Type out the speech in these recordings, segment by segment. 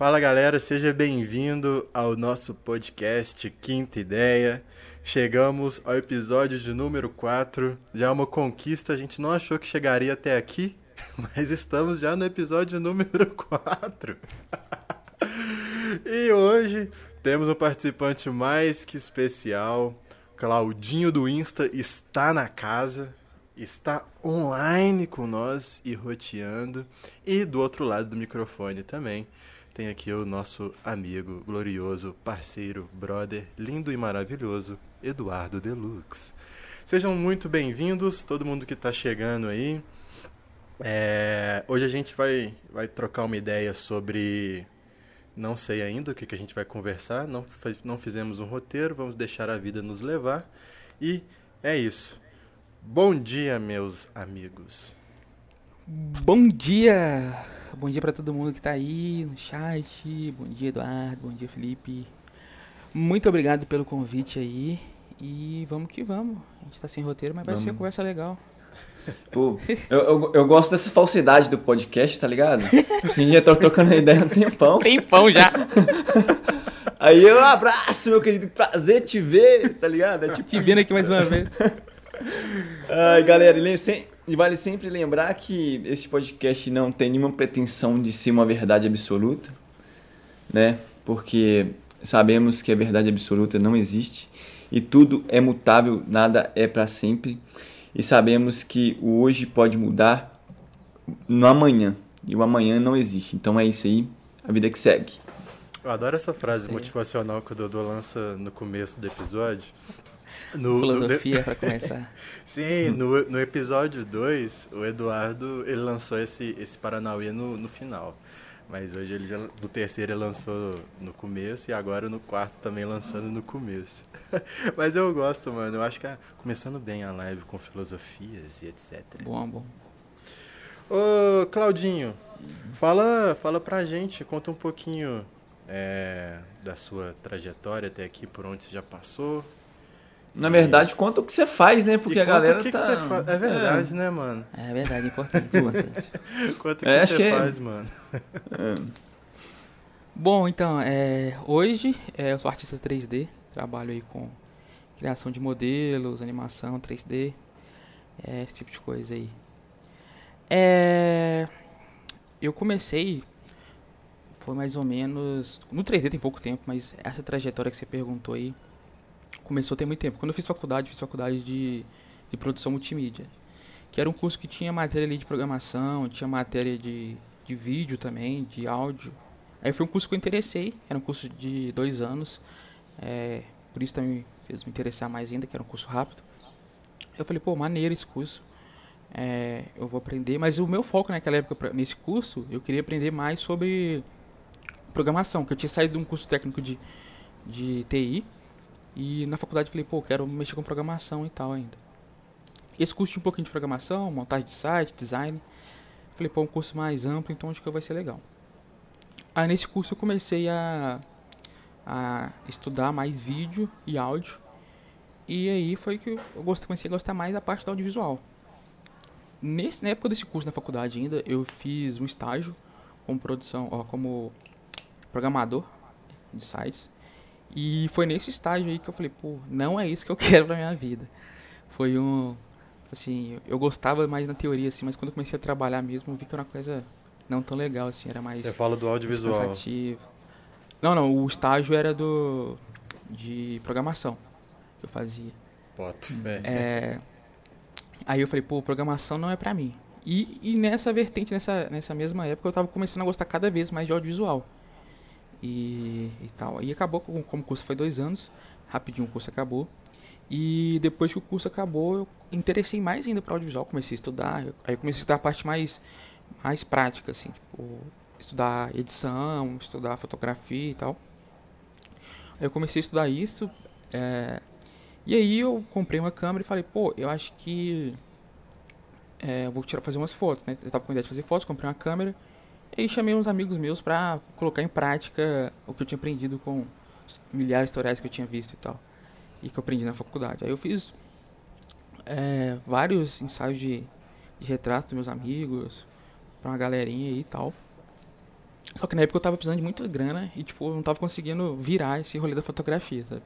Fala galera, seja bem-vindo ao nosso podcast Quinta Ideia. Chegamos ao episódio de número 4. Já é uma conquista, a gente não achou que chegaria até aqui, mas estamos já no episódio número 4. e hoje temos um participante mais que especial. Claudinho do Insta está na casa, está online com nós e roteando. E do outro lado do microfone também tem aqui o nosso amigo, glorioso, parceiro, brother, lindo e maravilhoso, Eduardo Deluxe. Sejam muito bem-vindos, todo mundo que está chegando aí. É, hoje a gente vai, vai trocar uma ideia sobre. Não sei ainda o que, que a gente vai conversar, não, não fizemos um roteiro, vamos deixar a vida nos levar. E é isso. Bom dia, meus amigos. Bom dia! Bom dia para todo mundo que tá aí no chat. Bom dia, Eduardo. Bom dia, Felipe. Muito obrigado pelo convite aí. E vamos que vamos. A gente tá sem roteiro, mas vai vamos. ser uma conversa legal. Pô, eu, eu, eu, gosto dessa falsidade do podcast, tá ligado? Assim, já tô trocando ideia há um tempão. Tempão já. Aí eu abraço, meu querido. Prazer te ver, tá ligado? É tipo te vendo aqui mais uma vez. Ai, galera, sem, e vale sempre lembrar que esse podcast não tem nenhuma pretensão de ser uma verdade absoluta, né? Porque sabemos que a verdade absoluta não existe e tudo é mutável, nada é para sempre. E sabemos que o hoje pode mudar no amanhã e o amanhã não existe. Então é isso aí, a vida que segue. Eu adoro essa frase motivacional que o Dodô lança no começo do episódio. No, Filosofia no... para começar. Sim, no, no episódio 2, o Eduardo ele lançou esse, esse Paranauê no, no final. Mas hoje ele já, no terceiro ele lançou no começo e agora no quarto também lançando no começo. Mas eu gosto, mano. Eu acho que é começando bem a live com filosofias e etc. Bom, bom. Ô, Claudinho, fala, fala pra gente, conta um pouquinho é, da sua trajetória até aqui, por onde você já passou, na verdade, conta o que você faz, né? Porque a galera o que tá. Que você fa... É verdade, é. né, mano? É verdade, importante. importante. conta o que é, você que é. faz, mano. É. Bom, então, é, hoje é, eu sou artista 3D, trabalho aí com criação de modelos, animação 3D, é, esse tipo de coisa aí. É, eu comecei, foi mais ou menos. No 3D tem pouco tempo, mas essa trajetória que você perguntou aí começou a ter muito tempo. Quando eu fiz faculdade, fiz faculdade de, de produção multimídia, que era um curso que tinha matéria ali de programação, tinha matéria de, de vídeo também, de áudio. Aí foi um curso que eu interessei, era um curso de dois anos, é, por isso também fez me interessar mais ainda, que era um curso rápido. Eu falei, pô, maneiro esse curso, é, eu vou aprender, mas o meu foco naquela época, nesse curso, eu queria aprender mais sobre programação, que eu tinha saído de um curso técnico de, de TI, e na faculdade falei, pô, quero mexer com programação e tal ainda. Esse curso tinha um pouquinho de programação, montagem de site, design. Falei, pô, um curso mais amplo, então acho que vai ser legal. Aí nesse curso eu comecei a, a estudar mais vídeo e áudio. E aí foi que eu gostei, comecei a gostar mais da parte do audiovisual. Nesse, na época desse curso na faculdade ainda, eu fiz um estágio como produção, ó, como programador de sites. E foi nesse estágio aí que eu falei, pô, não é isso que eu quero pra minha vida. Foi um. Assim, eu gostava mais na teoria, assim, mas quando eu comecei a trabalhar mesmo, vi que era uma coisa não tão legal, assim, era mais. Você fala do audiovisual. Não, não, o estágio era do. de programação que eu fazia. Boto. É. Aí eu falei, pô, programação não é pra mim. E, e nessa vertente, nessa, nessa mesma época, eu tava começando a gostar cada vez mais de audiovisual e, e tal. E acabou, como, o curso foi dois anos, rapidinho o curso acabou. E depois que o curso acabou, eu interessei mais ainda para audiovisual, comecei a estudar. Aí comecei a estudar a parte mais, mais prática, assim, tipo, estudar edição, estudar fotografia e tal. Aí eu comecei a estudar isso. É, e aí eu comprei uma câmera e falei, pô, eu acho que é, eu vou tirar, fazer umas fotos, né? Eu tava com a ideia de fazer fotos, comprei uma câmera e chamei uns amigos meus pra colocar em prática o que eu tinha aprendido com milhares de tutoriais que eu tinha visto e tal. E que eu aprendi na faculdade. Aí eu fiz é, vários ensaios de, de retrato dos meus amigos, pra uma galerinha aí e tal. Só que na época eu tava precisando de muita grana e, tipo, eu não tava conseguindo virar esse rolê da fotografia, sabe?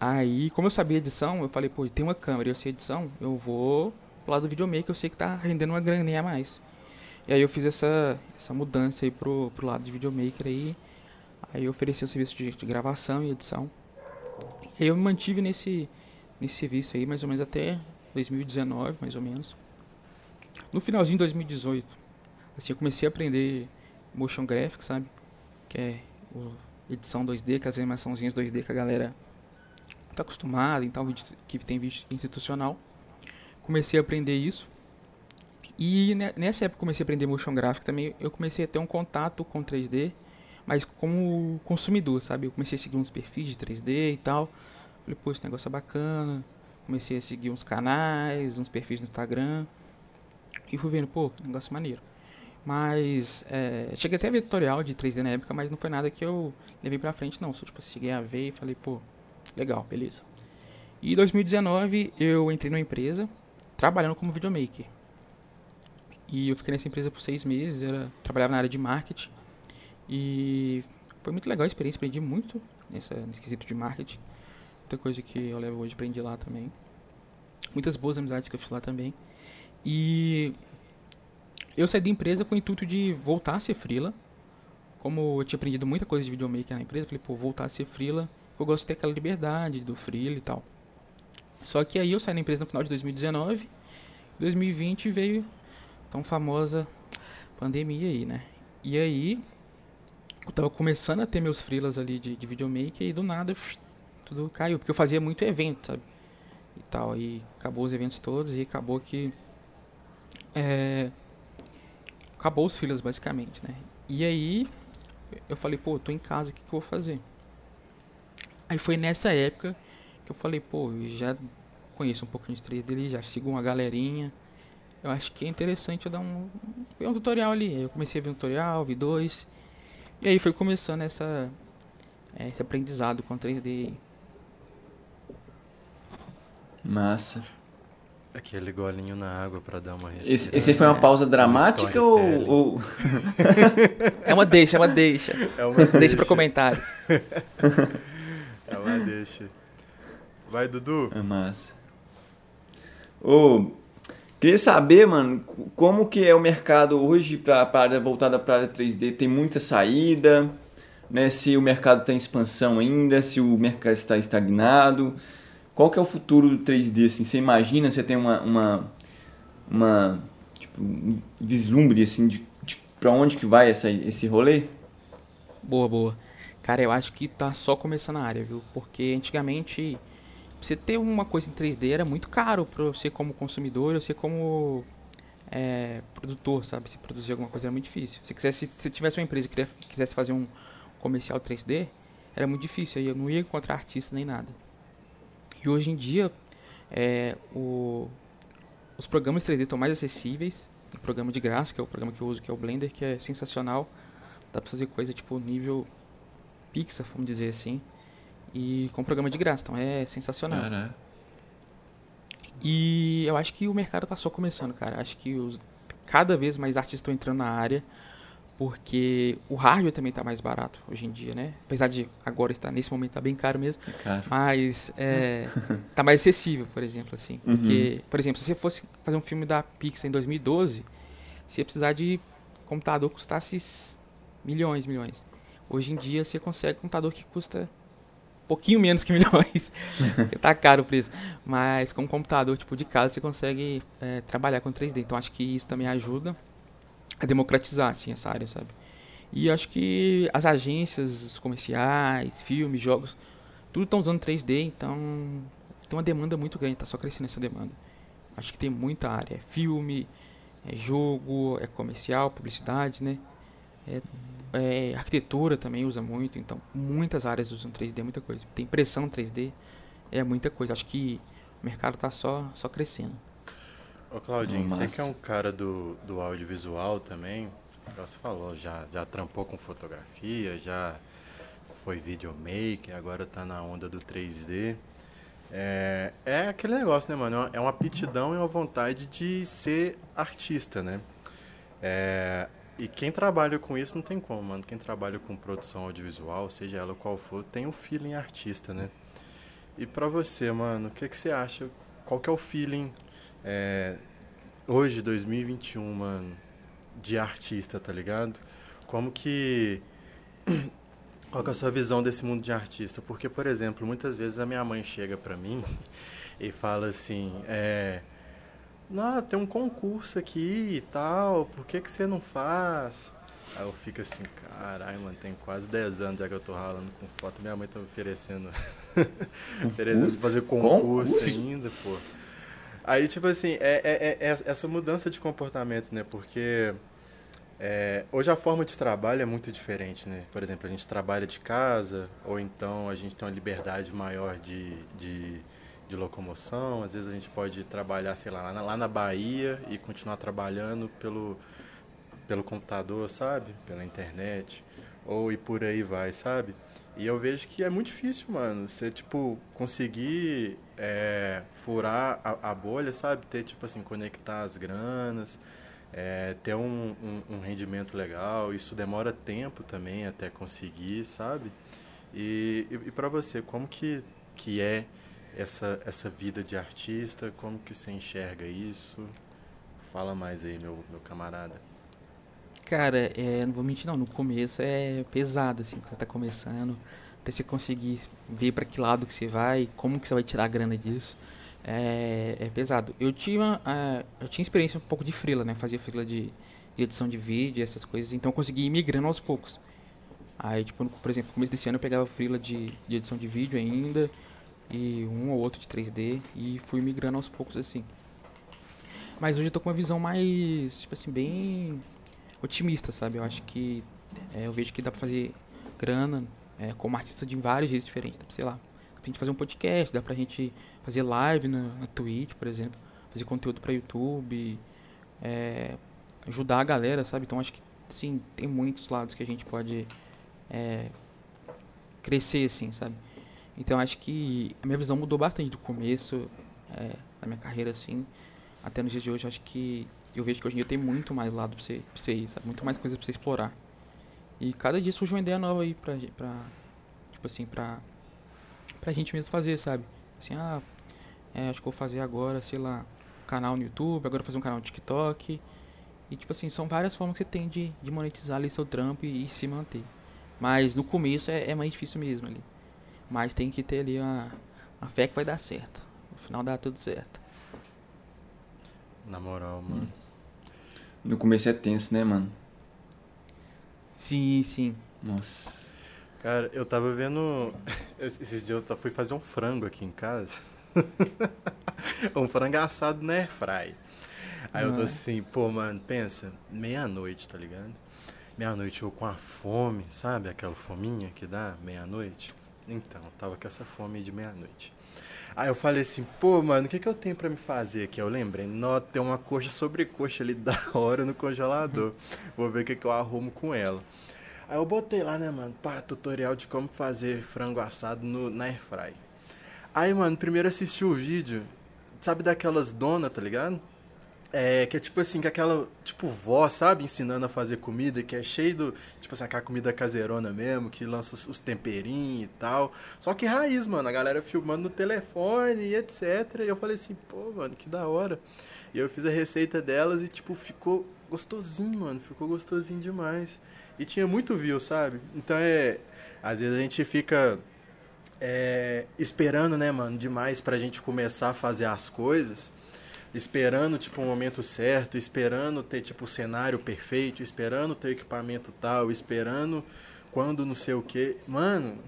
Aí, como eu sabia edição, eu falei, pô, tem uma câmera e eu sei edição, eu vou pro lado do videomaker, eu sei que tá rendendo uma graninha a mais. E aí eu fiz essa, essa mudança aí pro, pro lado de videomaker aí. Aí eu ofereci o serviço de, de gravação e edição. E aí eu me mantive nesse, nesse serviço aí mais ou menos até 2019, mais ou menos. No finalzinho de 2018, assim, eu comecei a aprender motion graphics, sabe? Que é o edição 2D, aquelas animaçãozinhas 2D que a galera tá acostumada, então que tem vídeo institucional. Comecei a aprender isso. E nessa época que comecei a aprender motion graphics também, eu comecei a ter um contato com 3D, mas como consumidor, sabe? Eu comecei a seguir uns perfis de 3D e tal. Falei, pô, esse negócio é bacana. Comecei a seguir uns canais, uns perfis no Instagram. E fui vendo, pô, que negócio maneiro. Mas, é, cheguei até a ver tutorial de 3D na época, mas não foi nada que eu levei pra frente, não. Só, tipo, cheguei a ver e falei, pô, legal, beleza. E em 2019 eu entrei numa empresa trabalhando como videomaker. E eu fiquei nessa empresa por seis meses, era, trabalhava na área de marketing. E foi muito legal a experiência, aprendi muito nessa, nesse quesito de marketing. Muita coisa que eu levo hoje, aprendi lá também. Muitas boas amizades que eu fiz lá também. E eu saí da empresa com o intuito de voltar a ser freela. Como eu tinha aprendido muita coisa de videomaker na empresa, falei, pô, voltar a ser freela. Eu gosto de ter aquela liberdade do freela e tal. Só que aí eu saí da empresa no final de 2019. 2020 veio tão famosa pandemia aí, né? E aí eu tava começando a ter meus freelas ali de, de videomaker e do nada tudo caiu. Porque eu fazia muito evento, sabe? E tal. E acabou os eventos todos e acabou que. É, acabou os filhos basicamente, né? E aí eu falei, pô, tô em casa, o que, que eu vou fazer? Aí foi nessa época que eu falei, pô, eu já conheço um pouquinho de 3D ali, já sigo uma galerinha. Eu acho que é interessante eu dar um, um tutorial ali. Eu comecei a ver um tutorial, vi dois. E aí foi começando essa, é, esse aprendizado com 3D. Massa. Aquele golinho na água para dar uma respirada. Esse, esse foi uma pausa dramática ou, ou... é uma deixa, é uma deixa. É uma deixa, deixa para comentários. é uma deixa. Vai, Dudu. É massa. Ô, queria saber, mano, como que é o mercado hoje para área voltada para a área 3D? Tem muita saída, né? Se o mercado está em expansão ainda, se o mercado está estagnado. Qual que é o futuro do 3D? Assim, você imagina, você tem uma, uma, uma tipo, um vislumbre assim, de, de para onde que vai essa, esse rolê? Boa, boa. Cara, eu acho que tá só começando a área, viu? Porque antigamente você ter uma coisa em 3D era muito caro para você como consumidor, você como é, produtor, sabe? Se produzir alguma coisa era muito difícil. Se quisesse, se tivesse uma empresa que quisesse fazer um comercial 3D, era muito difícil. Aí eu não ia encontrar artista nem nada. E hoje em dia, é, o, os programas 3D estão mais acessíveis. O programa de graça, que é o programa que eu uso, que é o Blender, que é sensacional. Dá pra fazer coisa tipo nível Pixar, vamos dizer assim. E com programa de graça, então é sensacional. Cara. E eu acho que o mercado tá só começando, cara. Acho que os, cada vez mais artistas estão entrando na área porque o hardware também está mais barato hoje em dia, né? Apesar de agora estar nesse momento tá bem caro mesmo, é caro. mas é, tá mais acessível, por exemplo, assim. Uhum. Porque, por exemplo, se você fosse fazer um filme da Pixar em 2012, você ia precisar de computador que custasse milhões, milhões. Hoje em dia você consegue um computador que custa pouquinho menos que milhões, tá caro o preço. Mas com um computador tipo de casa você consegue é, trabalhar com 3D. Então acho que isso também ajuda a democratizar assim, essa área, sabe? E acho que as agências, os comerciais, filmes, jogos, tudo estão usando 3D, então tem uma demanda muito grande, está só crescendo essa demanda. Acho que tem muita área, é filme, é jogo, é comercial, publicidade, né? É, é, arquitetura também usa muito, então muitas áreas usam 3D, muita coisa. Tem impressão 3D, é muita coisa. Acho que o mercado está só, só crescendo. Ô Claudinho, você que é um cara do, do audiovisual também, você falou, já, já trampou com fotografia, já foi videomaker, agora tá na onda do 3D. É, é aquele negócio, né, mano? É uma aptidão e uma vontade de ser artista, né? É, e quem trabalha com isso não tem como, mano. Quem trabalha com produção audiovisual, seja ela qual for, tem um feeling artista, né? E pra você, mano, o que, que você acha? Qual que é o feeling é, hoje, 2021, mano, de artista, tá ligado? Como que. Qual que é a sua visão desse mundo de artista? Porque, por exemplo, muitas vezes a minha mãe chega pra mim e fala assim, é. Não, tem um concurso aqui e tal, por que, que você não faz? Aí eu fico assim, caralho, mano, tem quase 10 anos já que eu tô ralando com foto. Minha mãe tá me oferecendo. oferecendo fazer concurso, concurso, ainda, pô. Aí, tipo assim, é, é, é, essa mudança de comportamento, né? Porque é, hoje a forma de trabalho é muito diferente, né? Por exemplo, a gente trabalha de casa, ou então a gente tem uma liberdade maior de, de de locomoção, às vezes a gente pode trabalhar, sei lá, lá na, lá na Bahia e continuar trabalhando pelo, pelo computador, sabe? Pela internet, ou e por aí vai, sabe? E eu vejo que é muito difícil, mano, você, tipo, conseguir é, furar a, a, bolha, sabe? Ter, tipo assim, conectar as granas, é, ter um, um, um, rendimento legal. Isso demora tempo também até conseguir, sabe? E, e, e para você, como que, que é essa, essa vida de artista, como que você enxerga isso? Fala mais aí, meu, meu camarada. Cara, é, não vou mentir não, no começo é pesado, assim, quando você tá começando, até você conseguir ver para que lado que você vai, como que você vai tirar a grana disso, é, é pesado. Eu tinha, uh, eu tinha experiência um pouco de freela, né, fazia freela de, de edição de vídeo, essas coisas, então eu consegui ir migrando aos poucos. Aí, tipo, por exemplo, no começo desse ano eu pegava freela de, de edição de vídeo ainda, e um ou outro de 3D e fui migrando aos poucos assim. Mas hoje eu tô com uma visão mais, tipo assim, bem otimista, sabe? Eu acho que é, eu vejo que dá pra fazer grana é, como artista de vários jeitos diferentes. Sei lá, dá pra gente fazer um podcast, dá pra gente fazer live na, na Twitch, por exemplo, fazer conteúdo pra YouTube, é, ajudar a galera, sabe? Então acho que, sim, tem muitos lados que a gente pode é, crescer, assim, sabe? Então acho que a minha visão mudou bastante do começo é, da minha carreira, assim, até nos dias de hoje. Acho que eu vejo que hoje em dia tem muito mais lado pra você, pra você ir, sabe? Muito mais coisas pra você explorar. E cada dia surge uma ideia nova aí pra, pra tipo assim, pra, pra gente mesmo fazer, sabe? Assim, ah, é, acho que vou fazer agora, sei lá, canal no YouTube, agora fazer um canal no TikTok. E, tipo assim, são várias formas que você tem de, de monetizar ali seu trampo e, e se manter. Mas no começo é, é mais difícil mesmo ali. Mas tem que ter ali uma, uma fé que vai dar certo. No final dá tudo certo. Na moral, mano. No começo é tenso, né, mano? Sim, sim. Nossa. Cara, eu tava vendo. Esses dias eu fui fazer um frango aqui em casa. um frango assado na airfry. Aí eu tô assim, pô, mano, pensa, meia-noite, tá ligado? Meia-noite eu com a fome, sabe? Aquela fominha que dá meia-noite. Então, tava com essa fome de meia-noite. Aí eu falei assim, pô, mano, o que, que eu tenho para me fazer aqui? Eu lembrei, não, tem uma coxa sobre coxa ali da hora no congelador. Vou ver o que, que eu arrumo com ela. Aí eu botei lá, né, mano, pá, tutorial de como fazer frango assado no, na airfry. Aí, mano, primeiro assisti o vídeo, sabe daquelas donas, tá ligado? É, que é tipo assim, que aquela, tipo, vó, sabe, ensinando a fazer comida, que é cheio do, tipo assim, aquela comida caseirona mesmo, que lança os, os temperinhos e tal. Só que raiz, mano, a galera filmando no telefone e etc. E eu falei assim, pô, mano, que da hora. E eu fiz a receita delas e, tipo, ficou gostosinho, mano, ficou gostosinho demais. E tinha muito view, sabe? Então é, às vezes a gente fica é, esperando, né, mano, demais pra gente começar a fazer as coisas esperando tipo o um momento certo, esperando ter tipo o cenário perfeito, esperando ter equipamento tal, esperando quando não sei o que. Mano,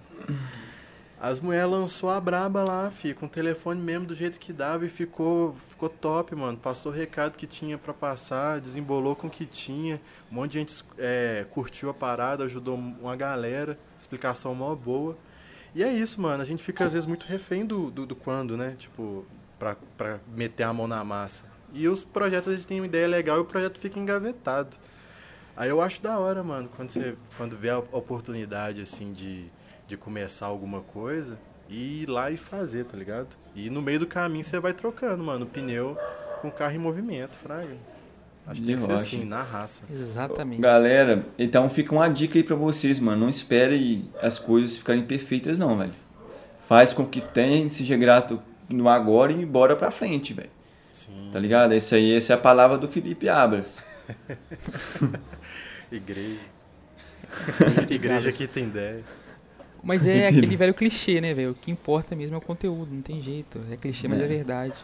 as mulheres lançou a braba lá, fi, com o telefone mesmo do jeito que dava e ficou, ficou top, mano. Passou o recado que tinha para passar, desembolou com o que tinha. Um monte de gente é, curtiu a parada, ajudou uma galera. Explicação mó boa. E é isso, mano. A gente fica às vezes muito refém do, do, do quando, né? Tipo, para meter a mão na massa. E os projetos, a gente tem uma ideia legal e o projeto fica engavetado. Aí eu acho da hora, mano, quando você quando vê a oportunidade, assim, de, de começar alguma coisa e ir lá e fazer, tá ligado? E no meio do caminho você vai trocando, mano, o pneu com o carro em movimento, fraga. Acho que tem que ser assim, na raça. Exatamente. Galera, então fica uma dica aí pra vocês, mano. Não espere as coisas ficarem perfeitas, não, velho. Faz com que tenha, seja grato no agora e bora pra frente, velho. Sim. Tá ligado? Essa aí essa é a palavra do Felipe Abras. Igreja. Igreja que tem ideia. Mas é aquele velho clichê, né, velho? O que importa mesmo é o conteúdo, não tem jeito. É clichê, mas é, É. verdade.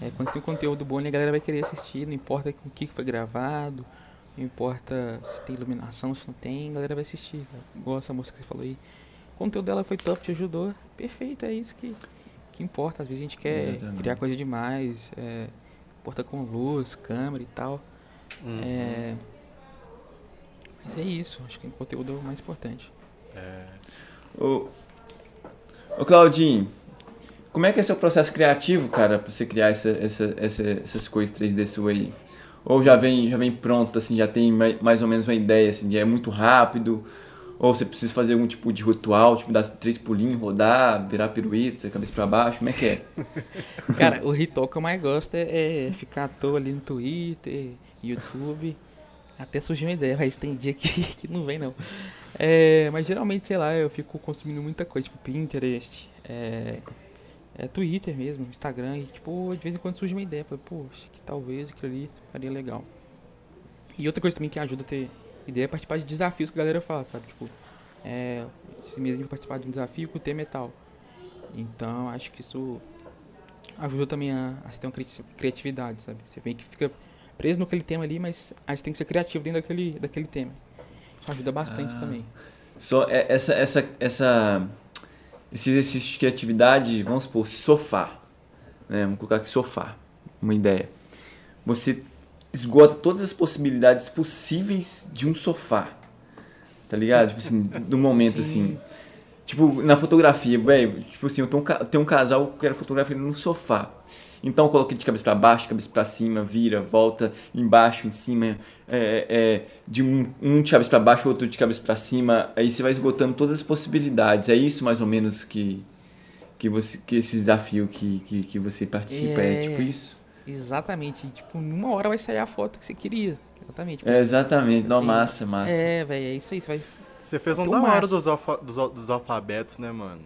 É, quando tem um conteúdo bom, a galera vai querer assistir, não importa com o que foi gravado, não importa se tem iluminação, se não tem, a galera vai assistir. Igual essa música que você falou aí. O conteúdo dela foi top, te ajudou. Perfeito, é isso que, que importa. Às vezes a gente quer Exatamente. criar coisa demais, é, importa com luz, câmera e tal. Uhum. É, mas é isso, acho que o conteúdo é o mais importante. É. Ô, ô Claudinho, como é que é seu processo criativo, cara, pra você criar essa, essa, essa- essas coisas 3D sua aí? Ou já vem, já vem pronto, assim, já tem mai- mais ou menos uma ideia, assim, é muito rápido? Ou você precisa fazer algum tipo de ritual, tipo dar três pulinhos, rodar, virar pirueta, cabeça pra baixo, como é que é? Cara, o ritual que eu mais gosto é, é ficar à toa ali no Twitter, YouTube. Até surgiu uma ideia, mas tem dia que, que não vem não. É, mas geralmente, sei lá, eu fico consumindo muita coisa, tipo Pinterest, é, é Twitter mesmo, Instagram, e tipo, de vez em quando surge uma ideia, eu poxa, que talvez aquilo ali ficaria legal. E outra coisa também que ajuda a ter ideia é participar de desafios que a galera faz, sabe? Tipo, é, esse mês a gente participar de um desafio que o tema é tal. Então, acho que isso ajuda também a, a ter uma criati- criatividade, sabe? Você vê que fica preso naquele tema ali, mas aí você tem que ser criativo dentro daquele, daquele tema. Isso ajuda bastante Ah. também. Só é- essa, essa, essa, esse exercício de criatividade, vamos supor, sofá. Né? Vamos colocar aqui sofá, uma ideia. Você esgota todas as possibilidades possíveis de um sofá. Tá ligado? Tipo assim, no momento Sim. assim. Tipo, na fotografia, velho. Tipo assim, eu tenho um, tenho um casal que eu quero fotografar no sofá. Então eu coloquei de cabeça pra baixo, cabeça pra cima, vira, volta, embaixo, em cima, é, é, de um, um de cabeça pra baixo, outro de cabeça pra cima. Aí você vai esgotando todas as possibilidades. É isso mais ou menos que, que, você, que esse desafio que, que, que você participa. É, É. tipo isso? Exatamente. E, tipo, numa hora vai sair a foto que você queria. Exatamente. É, exatamente. Não, Assim, massa, massa. É, velho, é isso aí. Você vai... Você fez um da hora massa. dos, alfa- dos, al- dos alfabetos, né, mano?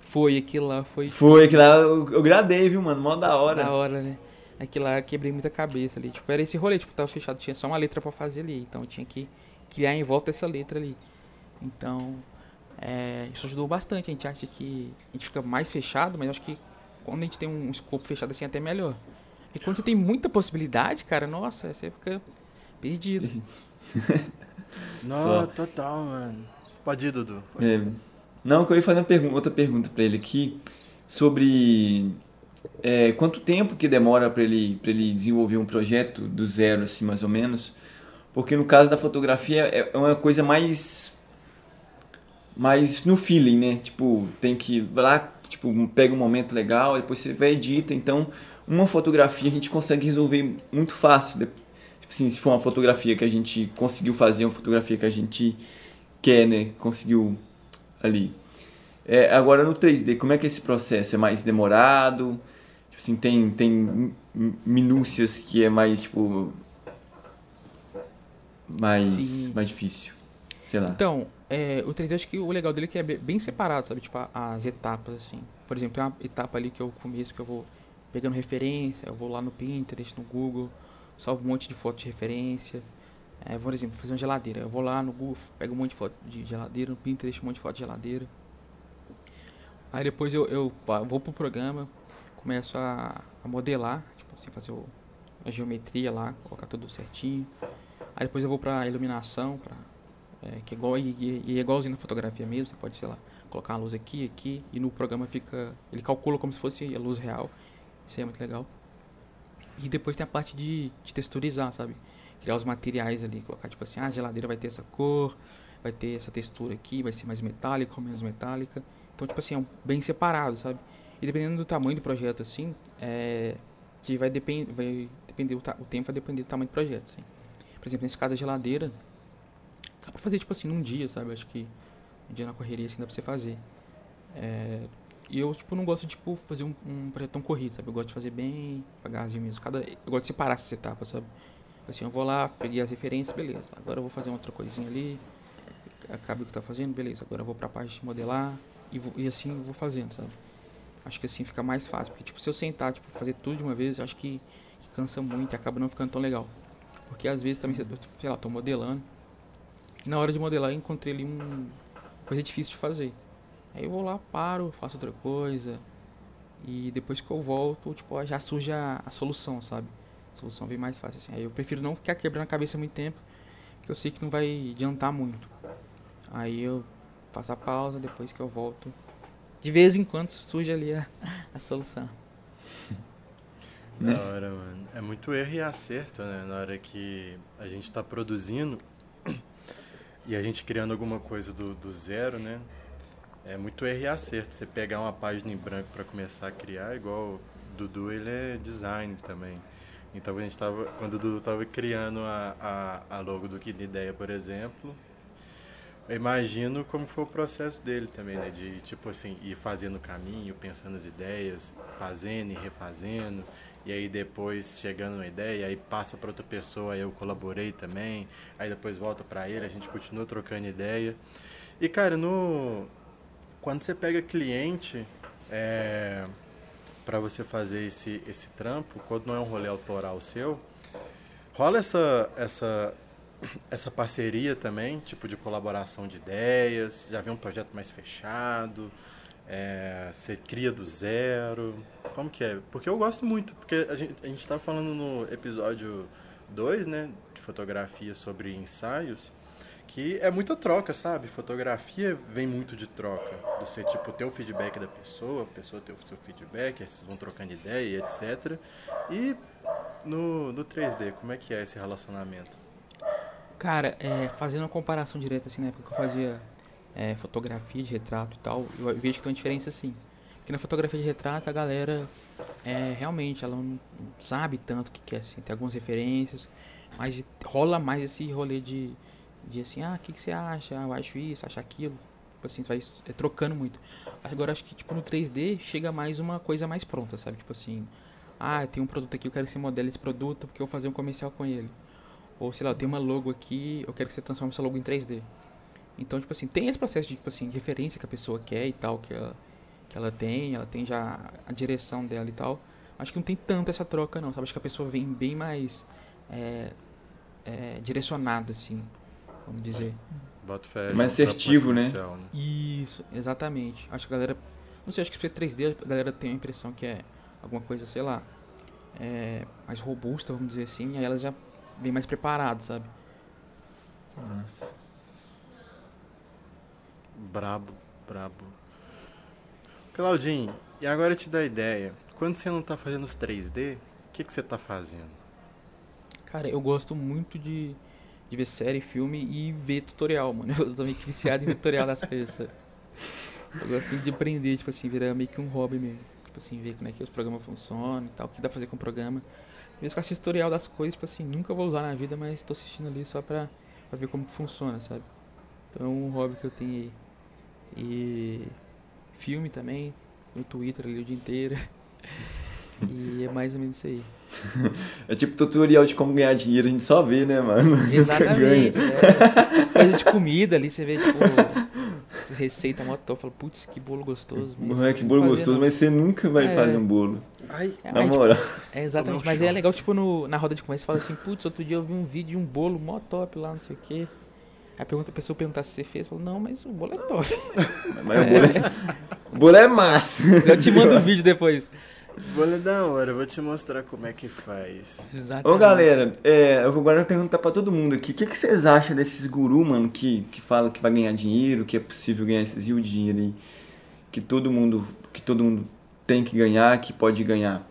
Foi, aquilo lá foi Foi que lá eu, eu gradei, viu, mano? Mó da hora. da hora, né? Aquilo lá eu quebrei muita cabeça ali. Tipo, era esse rolê, tipo, tava fechado, tinha só uma letra pra fazer ali. Então eu tinha que criar em volta essa letra ali. Então, é, isso ajudou bastante. A gente acha que a gente fica mais fechado, mas acho que quando a gente tem um escopo fechado assim, é até melhor. E quando você tem muita possibilidade, cara, nossa, você fica perdido. Não, Só. total, mano. Pode ir, Dudu. É. Não, que eu ia fazer outra pergunta pra ele aqui sobre é, quanto tempo que demora pra ele, pra ele desenvolver um projeto do zero, assim, mais ou menos. Porque no caso da fotografia é é uma coisa mais. mais no feeling, né? Tipo, tem que. lá, tipo, pega um momento legal, depois você vai e edita. Então, uma fotografia a gente consegue resolver muito fácil. Tipo assim, se for uma fotografia que a gente conseguiu fazer, uma fotografia que a gente quer, né? Conseguiu ali. É, agora no 3D, como é que é esse processo? É mais demorado? Tipo assim, tem, tem mi- mi- minúcias que é mais, tipo. Mais, Sim. mais difícil. Sei lá. Então, é, o 3D, eu acho que o legal dele é que é be- bem separado, sabe? Tipo, as etapas, assim. Por exemplo, tem uma etapa ali que é o começo, que eu vou pegando referência, eu vou lá no Pinterest, no Google, salvo um monte de fotos de referência. É, por exemplo, fazer uma geladeira. Eu vou lá no Google, pego um monte de foto de geladeira, no Pinterest, um monte de foto de geladeira. Aí depois eu, eu vou pro programa, começo a, a modelar, tipo assim, fazer o- a geometria lá, colocar tudo certinho. Aí depois eu vou pra iluminação, pra, é, que é igual, e- e é igualzinho na fotografia mesmo, você pode, sei lá, colocar uma luz aqui, aqui, e no programa fica, ele calcula como se fosse a luz real, isso é muito legal. E depois tem a parte de, de texturizar, sabe? Criar os materiais ali, colocar tipo assim, ah, a geladeira vai ter essa cor, vai ter essa textura aqui, vai ser mais metálica ou menos metálica. Então, tipo assim, é um- bem separado, sabe? E dependendo do tamanho do projeto, assim, é, que vai, depend, vai depender, o, o tempo vai depender do tamanho do projeto, assim. Por exemplo, nesse caso da geladeira, dá pra fazer, tipo assim, num dia, sabe? Acho que um dia na correria, assim, dá pra você fazer. É, e eu, tipo, não gosto de, tipo, fazer um, um projeto tão corrido, sabe? Eu gosto de fazer bem devagarzinho mesmo. Cada, eu gosto de separar essas etapas, sabe? Assim, eu vou lá, peguei as referências, beleza. Agora eu vou fazer outra coisinha ali. Acaba o que tá fazendo, beleza. Agora eu vou pra parte de modelar e, vou, e assim eu vou fazendo, sabe? Acho que assim fica mais fácil. Porque, tipo, se eu sentar, tipo, fazer tudo de uma vez, acho que, que cansa muito e acaba não ficando tão legal. Porque às vezes também, sei lá, tô modelando. E na hora de modelar eu encontrei ali um coisa difícil de fazer. Aí eu vou lá, paro, faço outra coisa. E depois que eu volto, tipo, já surge a, a solução, sabe? A solução vem mais fácil assim. Aí eu prefiro não ficar quebrando a cabeça muito tempo, que eu sei que não vai adiantar muito. Aí eu faço a pausa, depois que eu volto. De vez em quando surge ali a, a solução. Da hora, mano. É muito erro e acerto, né? Na hora que a gente tá produzindo e a gente criando alguma coisa do, do zero, né? É muito erro e acerto. Você pegar uma página em branco para começar a criar, igual o Dudu, ele é design também. Então, a gente tava, quando o Dudu tava criando a, a, a logo do Kid Ideia, por exemplo, eu imagino como foi o processo dele também, né? De, tipo assim, ir fazendo o caminho, pensando as ideias, fazendo e refazendo. E aí depois chegando uma ideia, aí passa para outra pessoa, aí eu colaborei também. Aí depois volta para ele, a gente continua trocando ideia. E cara, no quando você pega cliente é, para você fazer esse esse trampo, quando não é um rolê autoral seu, rola essa essa essa parceria também, tipo de colaboração de ideias, já vem um projeto mais fechado, é, você cria do zero, como que é? Porque eu gosto muito, porque a gente, a gente tá falando no episódio 2, né, de fotografia sobre ensaios, que é muita troca, sabe? Fotografia vem muito de troca, do ser tipo ter o feedback da pessoa, a pessoa ter o seu feedback, aí vocês vão trocando ideia, etc. E no, no 3D, como é que é esse relacionamento? Cara, é, fazendo uma comparação direta, assim, na época que eu fazia é, fotografia de retrato e tal, eu vejo que tem uma diferença, assim. Porque na fotografia de retrato, a galera, é, realmente, ela não sabe tanto o que quer, assim, tem algumas referências, mas rola mais esse rolê de, de assim, ah, o que, que você acha? Ah, eu acho isso, acho aquilo. Tipo assim, vai é, trocando muito. Agora, acho que, tipo, no 3D, chega mais uma coisa mais pronta, sabe? Tipo assim, ah, tem um produto aqui, eu quero que você modele esse produto porque eu vou fazer um comercial com ele. Ou, sei lá, tenho uma logo aqui, eu quero que você transforme essa logo em 3D. Então, tipo assim, tem esse processo de, tipo assim, referência que a pessoa quer e tal, que ela, que ela tem, ela tem já a direção dela e tal. Acho que não tem tanto essa troca, não, sabe? Acho que a pessoa vem bem mais é, é, direcionada, assim, vamos dizer. Bota fé, Mais assertivo, né? né? Isso, exatamente. Acho que a galera. Não sei, acho que se 3D a galera tem a impressão que é alguma coisa, sei lá, é, mais robusta, vamos dizer assim, aí elas já vem mais preparado, sabe? Brabo, brabo. Claudinho, e agora eu te dá a ideia. Quando você não tá fazendo os 3D, o que, que você tá fazendo? Cara, eu gosto muito de, de ver série, filme e ver tutorial, mano. Eu tô meio que viciado em tutorial das coisas? Eu gosto muito de aprender, tipo assim, virar meio que um hobby mesmo. Tipo assim, ver como é que os programas funcionam e tal, o que dá pra fazer com o programa. Vezes que eu assisto tutorial das coisas, tipo assim, nunca vou usar na vida, mas tô assistindo ali só pra, pra ver como que funciona, sabe? Então é um hobby que eu tenho aí. E filme também, no Twitter ali o dia inteiro. E é mais ou menos isso aí. É tipo tutorial de como ganhar dinheiro, a gente só vê, né, mano? Exatamente. ganha. É. Coisa de comida ali, você vê, tipo, essa receita mó top, fala, putz, que bolo gostoso. é que bolo gostoso, não. mas você nunca vai É. fazer um bolo. Ai, É, Na aí, tipo, moral. é exatamente, um mas é legal, tipo, no, na roda de conversa, você fala assim, putz, outro dia eu vi um vídeo de um bolo mó top lá, não sei o quê. Aí pergunta a pessoa perguntar se você fez, fala, não, mas o bolo é top. Mas o bolo é, o bolo é massa. Eu te mando o vídeo depois. Bolo é da hora, eu vou te mostrar como é que faz. Exatamente. Ô galera, é, eu agora vou perguntar pra todo mundo aqui, o que, que vocês acham desses guru, mano, que, que fala que vai ganhar dinheiro, que é possível ganhar esses rios de dinheiro aí, que todo mundo, que todo mundo tem que ganhar, que pode ganhar.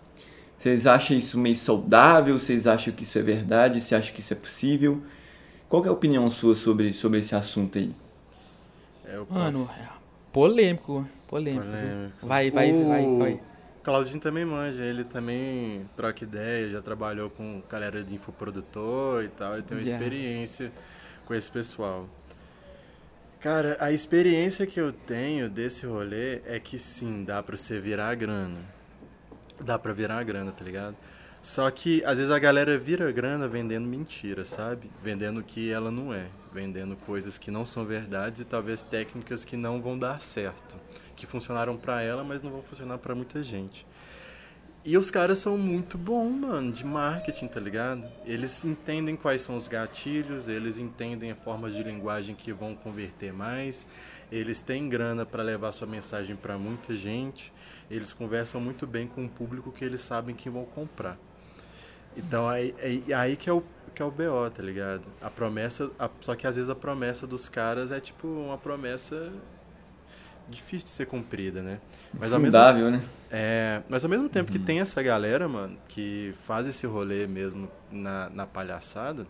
Vocês acham isso meio saudável? Vocês acham que isso é verdade? Você acha que isso é possível? Qual que é a opinião sua sobre, sobre esse assunto aí? É, Mano, é polêmico, polêmico. Polêmico. Vai, vai, O vai, vai. Claudinho também manja, ele também troca ideia, já trabalhou com galera de infoprodutor e tal, ele tem uma Já. experiência com esse pessoal. Cara, a experiência que eu tenho desse rolê é que sim, dá pra você virar a grana. Dá pra virar a grana, tá ligado? Só que às vezes a galera vira grana vendendo mentira, sabe? Vendendo o que ela não é. Vendendo coisas que não são verdades e talvez técnicas que não vão dar certo. Que funcionaram pra ela, mas não vão funcionar pra muita gente. E os caras são muito bons, mano, de marketing, tá ligado? Eles entendem quais são os gatilhos, eles entendem a formas de linguagem que vão converter mais, eles têm grana para levar sua mensagem para muita gente, eles conversam muito bem com o público que eles sabem que vão comprar. Então aí, aí, aí que, é o, que é o BO, tá ligado? A promessa, a, só que às vezes a promessa dos caras é tipo uma promessa difícil de ser cumprida, né? Mas Fundável, ao mesmo, né? É, mas ao mesmo tempo uhum. que tem essa galera, mano, que faz esse rolê mesmo na, na palhaçada,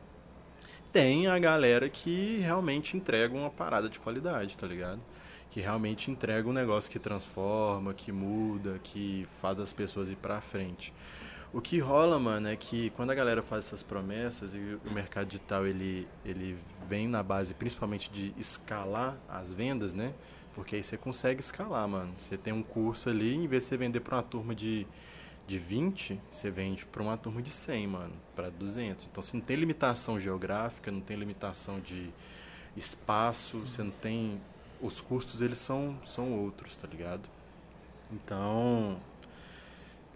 tem a galera que realmente entrega uma parada de qualidade, tá ligado? Que realmente entrega um negócio que transforma, que muda, que faz as pessoas ir pra frente. O que rola, mano, é que quando a galera faz essas promessas e o mercado digital ele, ele vem na base principalmente de escalar as vendas, né? Porque aí você consegue escalar, mano. Você tem um curso ali, em vez de você vender para uma turma de, de 20, você vende para uma turma de 100, mano, para 200. Então você não tem limitação geográfica, não tem limitação de espaço, você não tem. Os custos eles são, são outros, tá ligado? Então.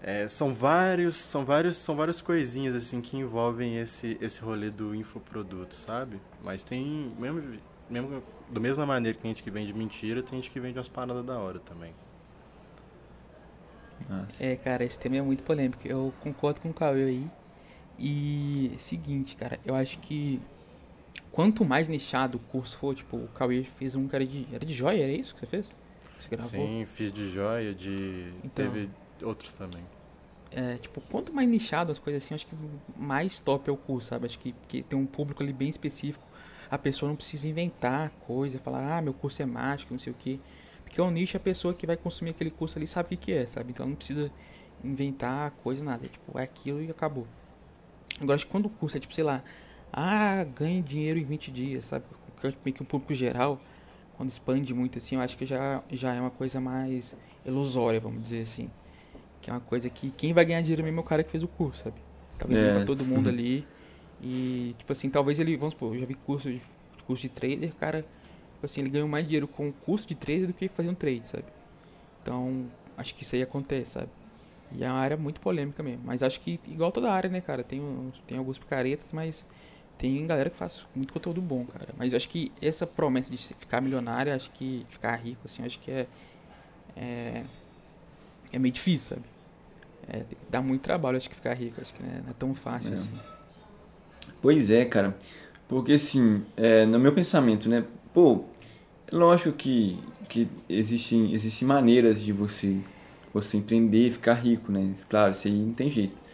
É, são vários são vários são várias coisinhas assim que envolvem esse esse rolê do infoproduto sabe mas tem mesmo mesmo da mesma maneira que tem gente que vende mentira, tem gente que vende umas paradas da hora também. Nossa. É, cara, esse tema é muito polêmico. Eu concordo com o Cauê aí. E seguinte, cara, eu acho que quanto mais nichado o curso for, tipo, o Cauê fez um cara de. Era de joia, era isso que você fez? Que você gravou? Sim, fiz de joia, de. Então, Teve outros também. É, tipo, quanto mais nichado as coisas assim, acho que mais top é o curso, sabe? Acho que, que tem um público ali bem específico a pessoa não precisa inventar coisa, falar, ah, meu curso é mágico, não sei o que. Porque o nicho, a pessoa que vai consumir aquele curso ali sabe o que, que é, sabe? Então não precisa inventar coisa, nada. É, tipo, é aquilo e acabou. Agora, acho que quando o curso é tipo, sei lá, ah, ganhe dinheiro em 20 dias, sabe? Meio que um público geral, quando expande muito assim, eu acho que já, já é uma coisa mais ilusória, vamos dizer assim. Que é uma coisa que quem vai ganhar dinheiro mesmo é o cara que fez o curso, sabe? Tá vendendo é. pra todo mundo ali. E, tipo assim, talvez ele, vamos supor, eu já vi curso de, curso de trader, cara, tipo assim, ele ganhou mais dinheiro com o curso de trader do que fazer um trade, sabe? Então, acho que isso aí acontece, sabe? E é uma área muito polêmica mesmo. Mas acho que, igual toda área, né, cara? Tem, tem alguns picaretas, mas tem galera que faz muito conteúdo bom, cara. Mas acho que essa promessa de ficar milionário, acho que ficar rico, assim, acho que é. É, é meio difícil, sabe? É, dá muito trabalho, acho que ficar rico. Acho que não é, não é tão fácil é. assim. Pois é, cara. Porque assim, é, no meu pensamento, né? Pô, é lógico que, que existem, existem maneiras de você, você empreender e ficar rico, né? Claro, isso aí não tem jeito.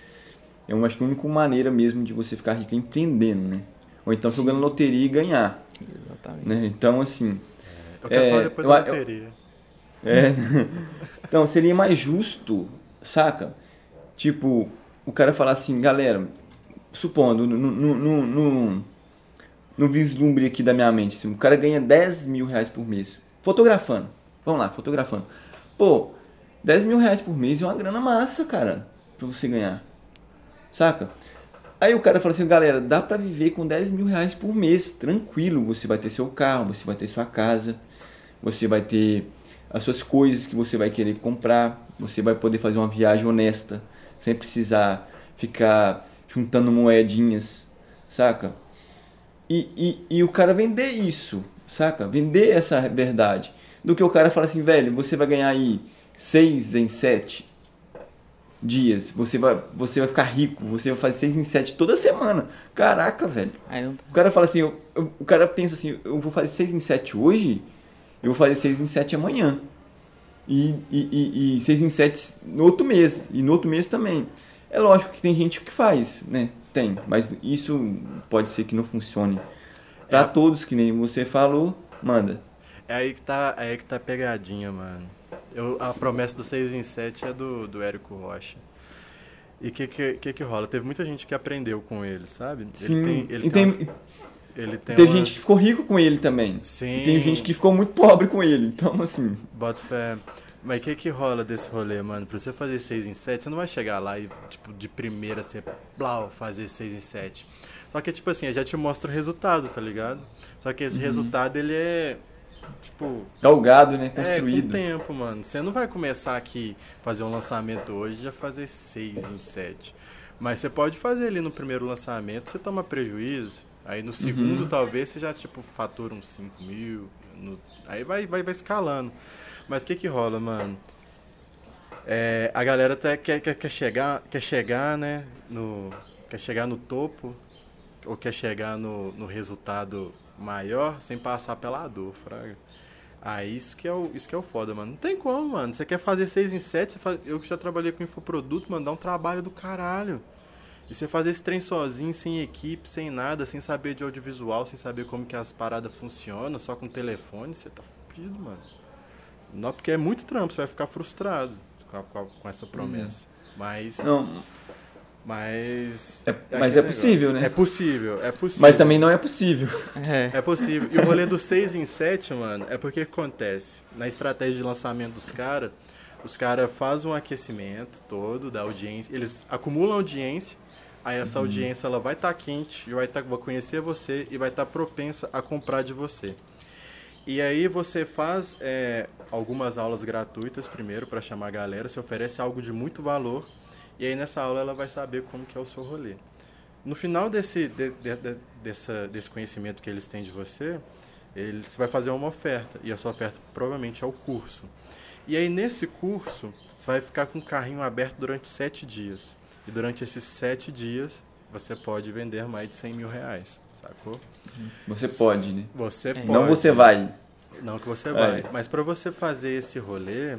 Eu acho que a única maneira mesmo de você ficar rico é empreendendo, né? Ou então jogando Sim. loteria e ganhar. Exatamente. Né? Então, assim. É, eu quero é, falar depois eu, da loteria. Eu, é. então, seria mais justo, saca? Tipo, o cara falar assim, galera, supondo, no, vislumbre aqui da minha mente, assim, o cara ganha 10 mil reais por mês, fotografando, vamos lá, fotografando. Pô, 10 mil reais por mês é uma grana massa, cara, pra você ganhar, saca? Aí o cara fala assim, galera, dá pra viver com 10 mil reais por mês, tranquilo, você vai ter seu carro, você vai ter sua casa, você vai ter as suas coisas que você vai querer comprar, você vai poder fazer uma viagem honesta, sem precisar ficar juntando moedinhas, saca? E, e, e o cara vender isso, saca? Vender essa verdade. Do que o cara fala assim, velho, você vai ganhar aí seis em sete dias, você vai, você vai ficar rico, você vai fazer seis em sete toda semana. Caraca, velho. O cara fala assim, eu, eu, o cara pensa assim, eu vou fazer seis em sete hoje, eu vou fazer seis em sete amanhã. E, e, e, e seis em sete no outro mês, e no outro mês também. É lógico que tem gente que faz, né? Tem, mas isso pode ser que não funcione. Para é. todos, que nem você falou, manda. É aí que tá, é aí que tá pegadinha, mano. Eu, a promessa do 6 em 7 é do, do Érico Rocha. E o que, que, que, que rola? Teve muita gente que aprendeu com ele, sabe? Sim, ele tem, ele e tem, tem, ele tem teve uma... gente que ficou rico com ele também. Sim. E tem gente que ficou muito pobre com ele, então assim... Bota fé. Mas o que que rola desse rolê, mano? Pra você fazer 6 em 7, você não vai chegar lá e, tipo, de primeira você, blau, fazer 6 em 7. Só que, tipo assim, eu já te mostro o resultado, tá ligado? Só que esse Uhum. resultado, ele é, tipo... Galgado, né? É, com Construído. tempo, mano. Você não vai começar aqui, fazer um lançamento hoje e já fazer 6 em 7. Mas você pode fazer ali no primeiro lançamento, você toma prejuízo. Aí no segundo, Uhum. talvez, você já, tipo, fatura uns 5 mil. No- Aí vai, vai, vai escalando. Mas o que que rola, mano? É, a galera tá, quer, quer, quer, chegar, quer chegar, né? No, quer chegar no topo ou quer chegar no, no resultado maior sem passar pela dor, fraga. Ah, isso que, é o, isso que é o foda, mano. Não tem como, mano. Você quer fazer 6 em 7, eu que já trabalhei com infoproduto, mano, dá um trabalho do caralho. E você fazer esse trem sozinho, sem equipe, sem nada, sem saber de audiovisual, sem saber como que as paradas funcionam, só com telefone, você tá fudido, mano. Não, porque é muito trampo, você vai ficar frustrado com, a- com a- com essa promessa. Mas. Não, Mas. É- aquele mas é possível, né? É possível, é possível. mas também não é possível. É. É possível. E o rolê do 6 em 7, mano, é porque acontece. Na estratégia de lançamento dos caras, os caras fazem um aquecimento todo da audiência. Eles acumulam audiência. Aí essa audiência ela vai estar quente, e vai, tá, vai conhecer você e vai estar propensa a comprar de você. E aí você faz é, algumas aulas gratuitas primeiro para chamar a galera, você oferece algo de muito valor e aí nessa aula ela vai saber como que é o seu rolê. No final desse, de- de- de- dessa, desse conhecimento que eles têm de você, ele, você vai fazer uma oferta e a sua oferta provavelmente é o curso. E aí nesse curso você vai ficar com o carrinho aberto durante sete dias. E durante esses sete dias você pode vender mais de 100 mil reais, sacou? Você pode, né? Você pode. Não você vai. Não que você É. vai. Mas pra você fazer esse rolê,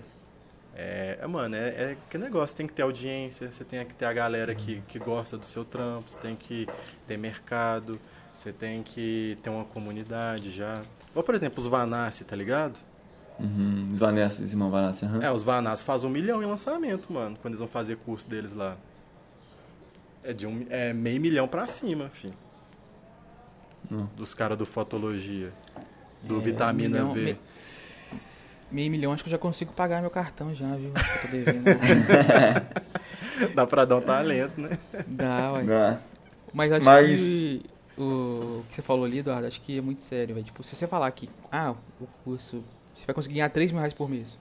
é, é, mano, é, é que negócio, tem que ter audiência, você tem que ter a galera que, que gosta do seu trampo, você tem que ter mercado, você tem que ter uma comunidade já. Ou, por exemplo, os Vanassi, tá ligado? Uhum. Os Vanessa, os irmãos Vanessa. aham. É, os Vanassi fazem um milhão em lançamento, mano, quando eles vão fazer curso deles lá. É de um, é meio milhão pra cima, filho. Hum. Dos caras do Fotologia. Do É, Vitamina milhão- V. me- Meio milhão, acho que eu já consigo pagar meu cartão já, viu? Eu tô devendo. Dá pra dar um talento, né? Dá, ué. Ah, Mas acho Mas- que o que você falou ali, Eduardo, acho que é muito sério, velho. Tipo, se você falar que, ah, o curso, você vai conseguir ganhar 3 mil reais por mês.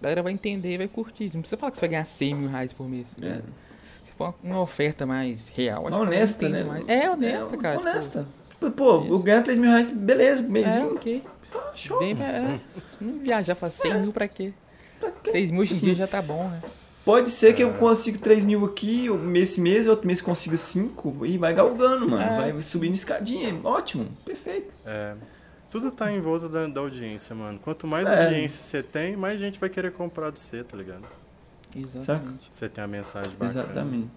A galera vai entender e vai curtir. Não precisa falar que você vai ganhar 100 mil reais por mês. tá É. Se for uma oferta mais real, acho honesta, que né? mais- É, honesta, É, cara. tipo, Honesta. Tipo, Pô, eu Isso. ganho 3 mil reais, beleza, É, mêsinho. ok. Ah, show. Vem pra, é, se não viajar pra 100 mil pra quê? Pra quê? 3 mil hoje em dia já tá bom, né? Pode ser que eu consiga 3 mil aqui, eu- esse mês, outro mês consiga 5 e vai galgando, mano. É. Vai subindo escadinha. Ótimo, perfeito. É. Tudo tá em volta da, da audiência, mano. Quanto mais É. audiência você tem, mais gente vai querer comprar de você, tá ligado? Exatamente. Você tem a mensagem bacana. Exatamente.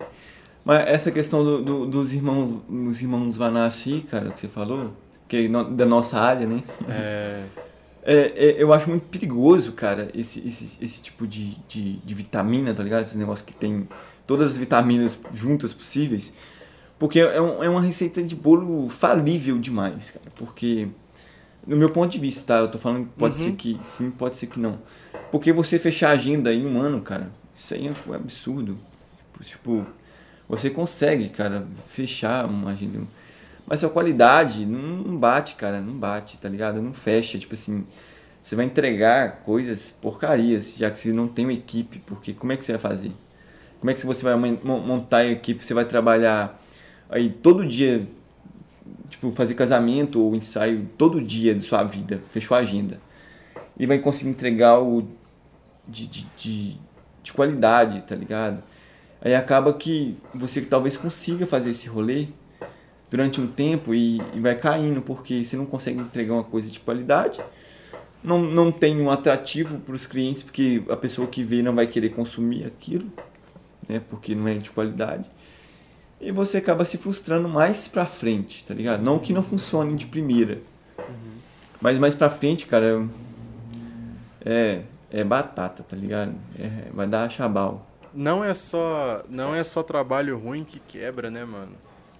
Mas essa questão do- do- dos irmãos, os irmãos Vanassi, cara, que você falou, que é no- da nossa área, né? É. É, é, eu acho muito perigoso, cara, esse, esse, esse tipo de, de, de vitamina, tá ligado? Esse negócio que tem todas as vitaminas juntas possíveis. Porque é, um- é uma receita de bolo falível demais, cara. Porque, no meu ponto de vista, tá? Eu tô falando que pode Uhum. ser que sim, pode ser que não. Porque você fechar a agenda em um ano, cara, isso aí é um absurdo. Tipo, você consegue, cara, fechar uma agenda. Mas a qualidade não bate, cara, não bate, tá ligado? Não fecha, tipo assim, você vai entregar coisas porcarias, já que você não tem uma equipe, porque como é que você vai fazer? Como é que você vai mon- mon- montar a equipe? Você vai trabalhar aí todo dia, tipo, fazer casamento ou ensaio todo dia de sua vida, fechou a agenda. E vai conseguir entregar o de, de, de, de qualidade, tá ligado? Aí acaba que você talvez consiga fazer esse rolê durante um tempo e, e vai caindo, porque você não consegue entregar uma coisa de qualidade, não, não tem um atrativo para os clientes, porque a pessoa que vê não vai querer consumir aquilo, né, porque não é de qualidade. E você acaba se frustrando mais pra frente, tá ligado? Não que não funcione de primeira. Mas mais pra frente, cara, é, é batata, tá ligado? É, vai dar chabal. Não é só. Não é só trabalho ruim que quebra, né, mano?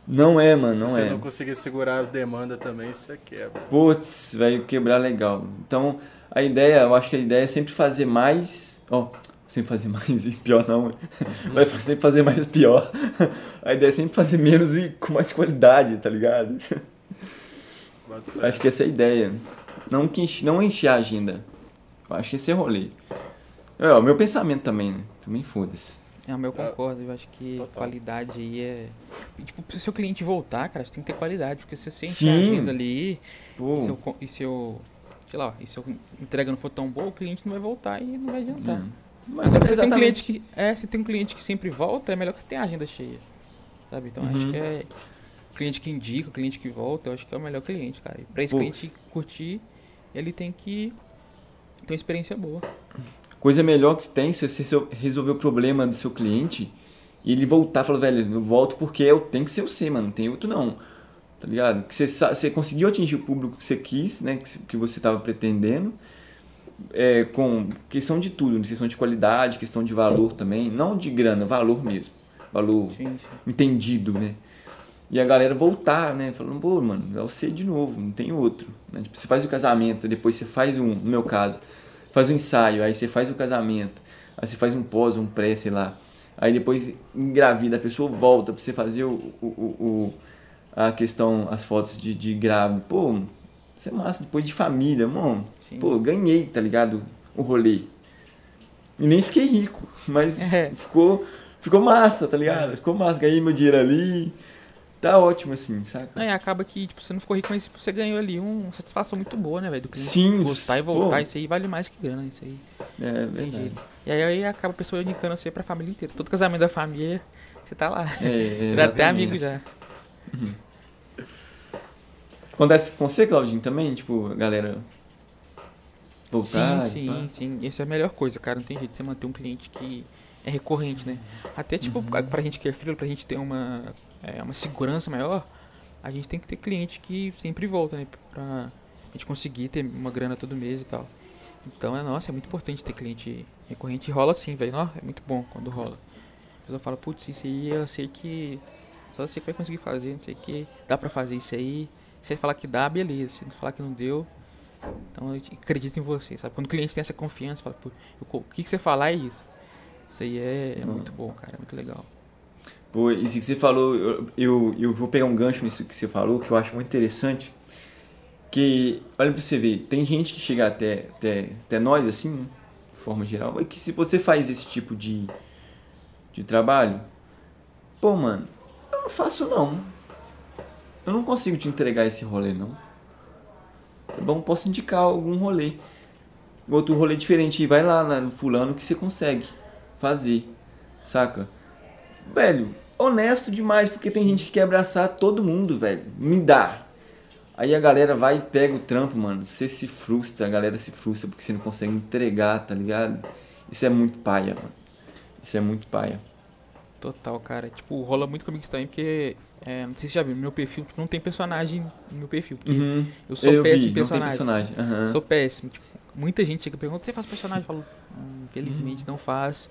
Não é, mano, não Se é. você não conseguir segurar as demandas também, você quebra. Putz, vai quebrar legal. Então, a ideia, eu acho que a ideia é sempre fazer mais. Ó, sempre fazer mais e pior não. Vai sempre fazer mais e pior. A ideia é sempre fazer menos e com mais qualidade, tá ligado? Acho que essa é a ideia. Não, que não encher a agenda. Eu acho que esse é o rolê. É, o meu pensamento também, né? Também foda-se. É, mas eu concordo, eu acho que Total. qualidade aí é. e, Tipo, se o seu cliente voltar, cara, você tem que ter qualidade, porque se você enche a agenda ali, Pô, e se, eu, e se eu. Sei lá, e se a entrega não for tão boa, o cliente não vai voltar e não vai adiantar. hum. Mas Agora, se você tem um cliente que. É, se tem um cliente que sempre volta, é melhor que você tenha a agenda cheia. Sabe? Então acho Uhum. que é. Cliente que indica, cliente que volta, eu acho que é o melhor cliente, cara. E pra esse Pô. cliente curtir, ele tem que uma experiência boa. Coisa melhor que tem se você resol- resolver o problema do seu cliente e ele voltar e falar, velho, eu volto porque eu tenho que ser você, mano, não tem outro não. Tá ligado? Que você, você conseguiu atingir o público que você quis, né? Que, você- que você estava pretendendo. É, com questão de tudo, questão de qualidade, questão de valor também. Não de grana, valor mesmo. Valor Sim, sim. entendido, né? E a galera voltar, né? Falando, pô, mano, é você de novo, não tem outro. Né? Tipo, você faz o casamento, depois você faz um, no meu caso, faz um ensaio, aí você faz o casamento, aí você faz um pós, um pré, sei lá. Aí depois engravida, a pessoa volta pra você fazer o, o, o, a questão, as fotos de, de grávida. Pô, isso é massa, depois de família, mano. Sim. Pô, ganhei, tá ligado? O rolê. E nem fiquei rico, mas É. ficou, ficou massa, tá ligado? Ficou massa, ganhei meu dinheiro ali. Tá ótimo assim, saca? Aí acaba que, tipo, você não ficou rico, mas tipo, você ganhou ali uma satisfação muito boa, né, velho? Do cliente Sim, gostar e voltar, pô. isso aí vale mais que grana, isso aí. É verdade. jeito. E aí, aí acaba a pessoa indicando você pra família inteira. Todo casamento da família, você tá lá. É, Já até amigo já. Acontece com você, Claudinho, também? Tipo, a galera voltar? sim, sim, sim. Isso é a melhor coisa, cara. Não tem jeito de você manter um cliente que é recorrente, né? Até, tipo, Uhum. pra gente que é freelancer, pra gente ter uma, é, uma segurança maior, a gente tem que ter cliente que sempre volta, né? Pra a gente conseguir ter uma grana todo mês e tal. Então, é, nossa, é muito importante ter cliente recorrente. E rola sim, velho. É muito bom quando rola. A pessoa fala, putz, isso aí eu sei que só você que vai conseguir fazer, não sei o que. Dá pra fazer isso aí. Se ele falar que dá, beleza. Se ele falar que não deu, então eu acredito em você, sabe? Quando o cliente tem essa confiança, fala, pô, eu o que, que você falar é isso. Isso aí é, é muito bom, cara. É muito legal. Pô, isso que você falou, eu, eu, eu vou pegar um gancho nisso que você falou, que eu acho muito interessante. Que, olha pra você ver, tem gente que chega até, até, até nós, assim, né, de forma geral, é que se você faz esse tipo de, de trabalho, pô, mano, eu não faço não. Eu não consigo te entregar esse rolê, não. É bom, posso indicar algum rolê. Outro rolê diferente, vai lá no fulano que você consegue fazer, saca? Velho, honesto demais, porque tem gente que quer abraçar todo mundo, velho. Me dá. Aí a galera vai e pega o trampo, mano. Você se frustra, a galera se frustra porque você não consegue entregar, tá ligado? Isso é muito paia, mano. Isso é muito paia. Total, cara. Tipo, rola muito comigo também, porque. é, não sei se já viu, no meu perfil tipo, não tem personagem no meu perfil. Porque Uhum. eu sou Eu péssimo vi, em não tem personagem. personagem. Aham. Sou péssimo. Tipo, muita gente chega e pergunta, você faz personagem? Eu falo, "Hum, infelizmente não faço.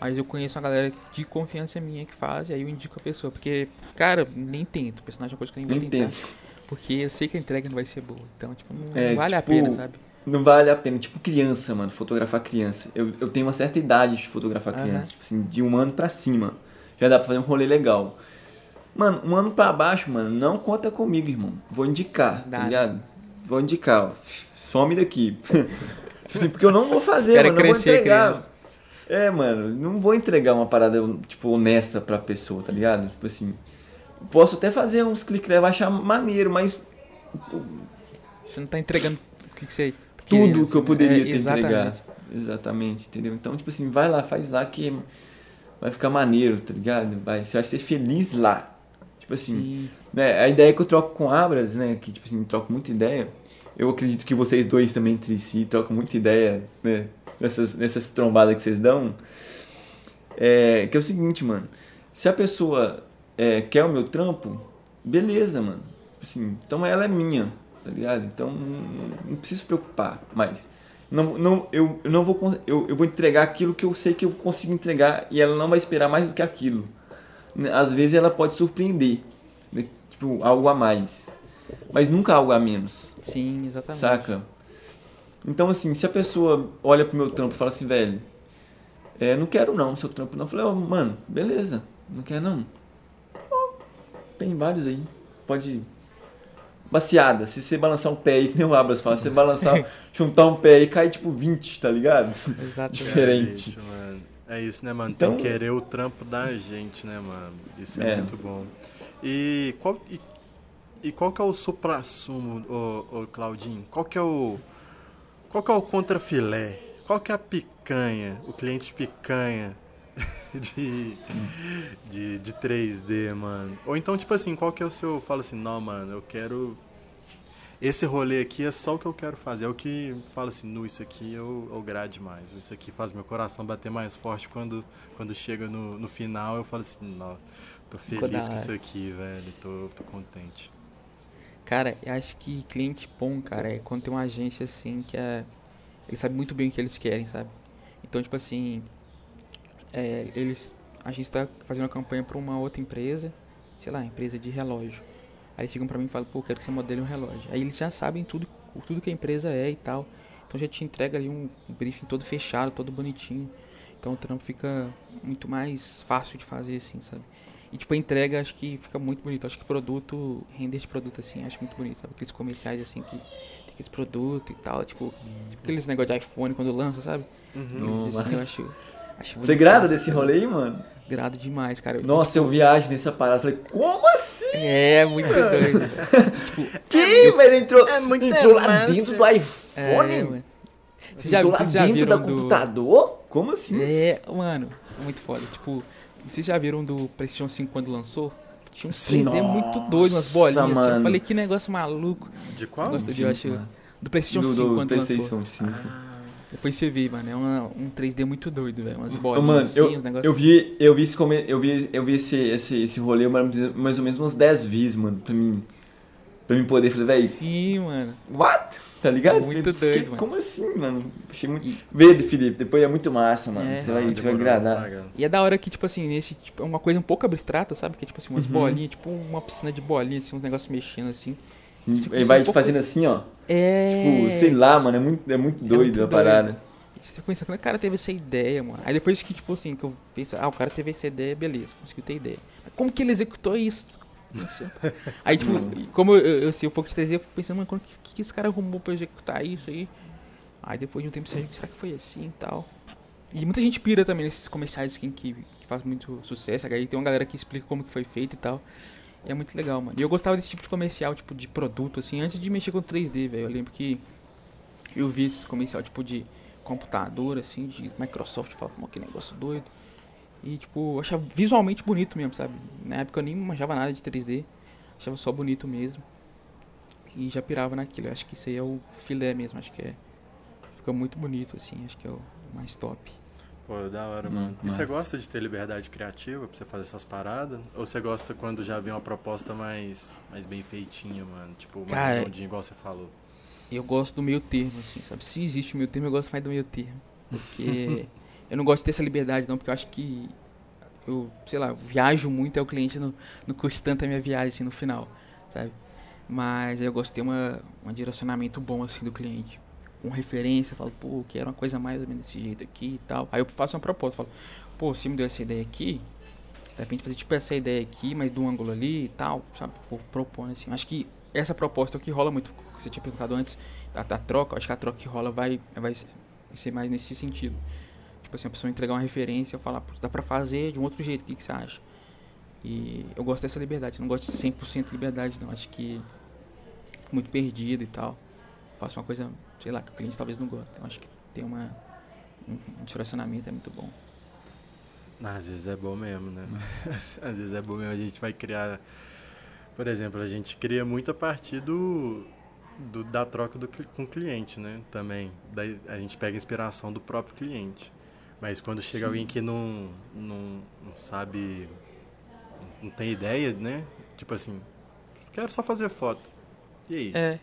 Mas eu conheço uma galera de confiança minha que faz, e aí eu indico a pessoa. Porque, cara, nem tento. Personagem é uma coisa que eu nem vou Nem tentar. tento. Porque eu sei que a entrega não vai ser boa. Então, tipo, não, É, não vale tipo, a pena, sabe? Não vale a pena. Tipo criança, mano. Fotografar criança. Eu, eu tenho uma certa idade de fotografar criança. Tipo assim, de um ano pra cima. Já dá pra fazer um rolê legal. Mano, um ano pra baixo, mano, não conta comigo, irmão. Vou indicar, tá né? ligado? Vou indicar, ó. Some daqui. tipo assim, porque eu não vou fazer, Espera mano. Não vou crescer entregar. criança. É, mano, não vou entregar uma parada, tipo, honesta pra pessoa, tá ligado? Tipo assim. Posso até fazer uns cliques vai achar maneiro, mas Você não tá entregando o que, que você. tudo queria, que eu assim, poderia é, ter exatamente. entregado. Exatamente, entendeu? Então, tipo assim, vai lá, faz lá que vai ficar maneiro, tá ligado? Vai, você vai ser feliz lá. Tipo assim, Sim. né, a ideia que eu troco com Abras, né, que tipo assim, troco muita ideia. Eu acredito que vocês dois também entre si trocam muita ideia, né, nessas, nessas trombadas que vocês dão. É, que é o seguinte, mano, se a pessoa é, quer o meu trampo, beleza, mano. Assim, então ela é minha, tá ligado? Então não, não preciso se preocupar mais. Não, não, eu, eu não vou eu, eu vou entregar aquilo que eu sei que eu consigo entregar e ela não vai esperar mais do que aquilo. Né, Às vezes ela pode surpreender. né? Tipo, algo a mais. Mas nunca algo a menos. Sim, exatamente. Saca? Então, assim, se a pessoa olha pro meu trampo e fala assim, velho, é, não quero não seu trampo não. Eu falei, ó, mano, beleza, não quer não. Tem vários aí. Pode. Baseada, se você balançar um pé aí, que nem o Abras fala, se você balançar, juntar um pé aí, cai tipo 20, tá ligado? Exatamente. Diferente. É isso, mano. É isso, né, mano? Então- Tem que querer o trampo da gente, né, mano? Isso é, É. muito bom. E qual, e, e qual que é o supra-sumo, ô, ô Claudinho? Qual que é o. Qual que é o contrafilé? Qual que é a picanha? O cliente picanha de, de, de 3D, mano? Ou então, tipo assim, qual que é o seu. Fala assim, não, mano, eu quero. Esse rolê aqui é só o que eu quero fazer. É o que fala assim, nu, isso aqui eu, eu grade mais. Isso aqui faz meu coração bater mais forte quando, quando chega no, no final. Eu falo assim, não, tô feliz com isso aqui, velho. Tô, tô contente. Cara, eu acho que cliente bom, cara, é quando tem uma agência assim que é. Eles sabem muito bem o que eles querem, sabe? Então, tipo assim. É, eles. A gente tá fazendo uma campanha pra uma outra empresa, sei lá, empresa de relógio. Aí chegam pra mim e falam, pô, quero que você modele um relógio. Aí eles já sabem tudo, tudo que a empresa é e tal. Então já te entrega ali um briefing todo fechado, todo bonitinho. Então o trampo fica muito mais fácil de fazer, assim, sabe? E tipo, a entrega acho que fica muito bonito. Acho que produto, render de produto assim, acho muito bonito, sabe? Aqueles comerciais assim que tem aqueles produtos e tal, tipo, tipo aqueles negócios de iPhone quando lança, sabe? Aqueles vídeos assim, eu acho, acho Você grada desse rolê aí, mano? Grado demais, cara. Nossa, eu viajo nessa parada. Falei, como assim? É, muito doido. velho. tipo, Que, velho? Entrou, é muito entrou lá dentro do é, iPhone? mano. Vocês já, entrou lá já dentro viram da do... computador? Como assim? É, mano, muito foda. Tipo, vocês já viram do PlayStation 5 quando lançou? Tinha um Sim, 3D muito nossa, doido, umas bolinhas assim. Eu mano. falei, que negócio maluco. De qual? Gosto de, eu acho, mano. do PlayStation Do, 5 do quando lançou. PlayStation 5. Depois você vê, mano, é uma- um 3D muito doido, velho. Umas bolinhas Mano, assim, eu, uns negócios. eu vi, eu vi, esse, come- eu vi, eu vi esse, esse, esse rolê mais ou menos umas 10 vezes, mano, pra mim. Pra mim poder, falei, véi, Sim, mano. what? Tá ligado? Muito Fiquei- doido, mano. Como assim, mano? Achei muito... Vê, Felipe, depois é muito massa, mano. É. Você vai, Ah, você vai agradar. paga. E é da hora que, tipo assim, nesse, tipo, é uma coisa um pouco abstrata, sabe? Que é tipo assim, umas Uhum. bolinhas, tipo uma piscina de bolinhas, assim, uns negócios mexendo assim. Sim, Tipo, Ele vai um pouco- fazendo assim, ó. É. Tipo, sei lá, mano, é muito, é muito doido muito a doido. parada. Você pensa, como é que o cara teve essa ideia, mano? Aí depois que, tipo assim, que eu penso, ah, o cara teve essa ideia, beleza, conseguiu ter ideia. Mas como que ele executou isso? Aí, tipo, como eu, eu sei um pouco de 3D, eu fico pensando, mano, o que, que esse cara arrumou pra executar isso aí? Aí depois de um tempo, você, será que foi assim e tal? E muita gente pira também nesses comerciais assim, que, que faz muito sucesso. Aí tem uma galera que explica como que foi feito e tal. E é muito legal, mano. E eu gostava desse tipo de comercial, tipo, de produto, assim, antes de mexer com 3D, velho. Eu lembro que eu vi esse comercial, tipo, de computador, assim, de Microsoft, eu falava, "Pô, que negócio doido. E, tipo, eu achava visualmente bonito mesmo, sabe? Na época eu nem manjava nada de 3D, achava só bonito mesmo. E já pirava naquilo. Eu acho que isso aí é o filé mesmo, acho que é. Fica muito bonito, assim, acho que é o mais top. Pô, da hora, mano. E você gosta de ter liberdade criativa pra você fazer suas paradas? Ou você gosta quando já vem uma proposta mais, mais bem feitinha, mano? Tipo, mais Cara, redondinha, igual você falou. Eu gosto do meio termo, assim, sabe? Se existe o meio termo, eu gosto mais do meio termo. Porque eu não gosto de ter essa liberdade, não, porque eu acho que eu, sei lá, viajo muito, aí o cliente não, não curte tanto a minha viagem, assim, no final, sabe? Mas eu gosto de ter uma, um direcionamento bom, assim, do cliente. Com referência, falo, pô, quero uma coisa mais ou menos desse jeito aqui e tal. Aí eu faço uma proposta, falo, pô, você me deu essa ideia aqui, de repente fazer tipo essa ideia aqui, mas um ângulo ali e tal, sabe? Pô, propondo assim. Acho que essa proposta é o que rola muito, que você tinha perguntado antes, da, da troca, acho que a troca que rola vai, vai ser mais nesse sentido. Tipo assim, a pessoa entregar uma referência falar, dá pra fazer de um outro jeito, o que, que você acha? E eu gosto dessa liberdade, não gosto de 100% de liberdade não, acho que fico muito perdido e tal. Faço uma coisa, sei lá, que o cliente talvez não goste. Então acho que ter uma, um, um direcionamento é muito bom. Às vezes é bom mesmo, né? Às vezes é bom mesmo. A gente vai criar. Por exemplo, a gente cria muito a partir do, do- da troca do, com o cliente, né? Também. Daí a gente pega a inspiração do próprio cliente. Mas quando chega Sim. alguém que não, não, não sabe. Não tem ideia, né? Tipo assim, quero só fazer foto. E aí? É,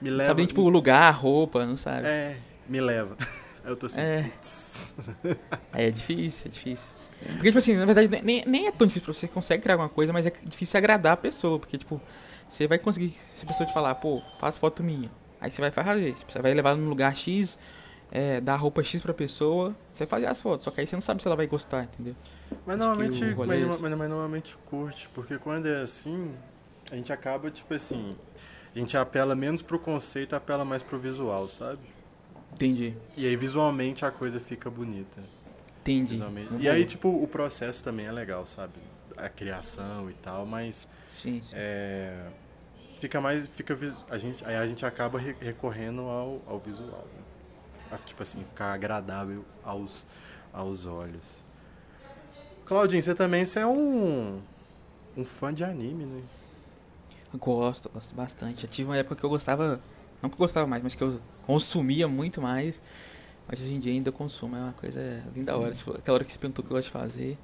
me leva. sabe nem, tipo, o lugar, roupa, não sabe. É, me leva. Aí eu tô assim, É. É, difícil, é difícil. Porque, tipo assim, na verdade, nem, nem é tão difícil pra você consegue criar alguma coisa, mas é difícil agradar a pessoa. Porque, tipo, você vai conseguir, se a pessoa te falar, pô, faz foto minha. Aí você vai fazer. Tipo, você vai levar num lugar X, é, dar roupa X pra pessoa, você fazer as fotos. Só que aí você não sabe se ela vai gostar, entendeu? Mas Acho normalmente, é mas, esse. mas- mas normalmente curte, porque quando é assim, a gente acaba, tipo assim, a gente apela menos pro conceito, apela mais pro visual, sabe? Entendi. E aí visualmente a coisa fica bonita. Entendi. Visualmente. E aí, tipo, o processo também é legal, sabe? A criação e tal, mas Sim, sim. é, fica mais. Fica, a gente, aí a gente acaba re- recorrendo ao, ao visual. Né? A, tipo assim, ficar agradável aos, aos olhos. Claudinho, você também você é um, um fã de anime, né? Gosto, gosto bastante. Eu tive uma época que eu gostava. Não que eu gostava mais, mas que eu consumia muito mais. Mas hoje em dia ainda consumo. É uma coisa linda da hora. Aquela hora que você perguntou o que eu gosto de fazer.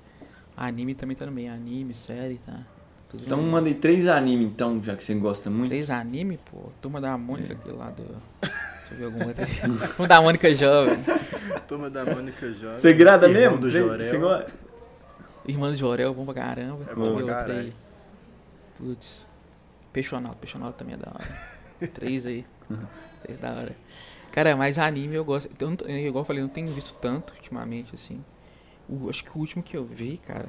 Anime também tá no meio. Anime, série, tá? Tudo Então no mandei três animes, então, já que você gosta muito. Três anime, pô. Turma da Mônica, aquele lá do. Deixa eu ver algum outro. aí. Turma da Mônica Jovem. Turma da Mônica Jovem. Você grada Irmão mesmo? do Jorel. Você gosta? Irmã do Jorel, bom pra caramba. É bom E pra outra caralho. aí. Putz. Peixonal, Peixonal também é da hora. Três aí. Três da hora. Cara, mas anime eu gosto. Eu, não- eu, igual eu falei, eu não tenho visto tanto ultimamente, assim. O- acho que o último que eu vi, cara,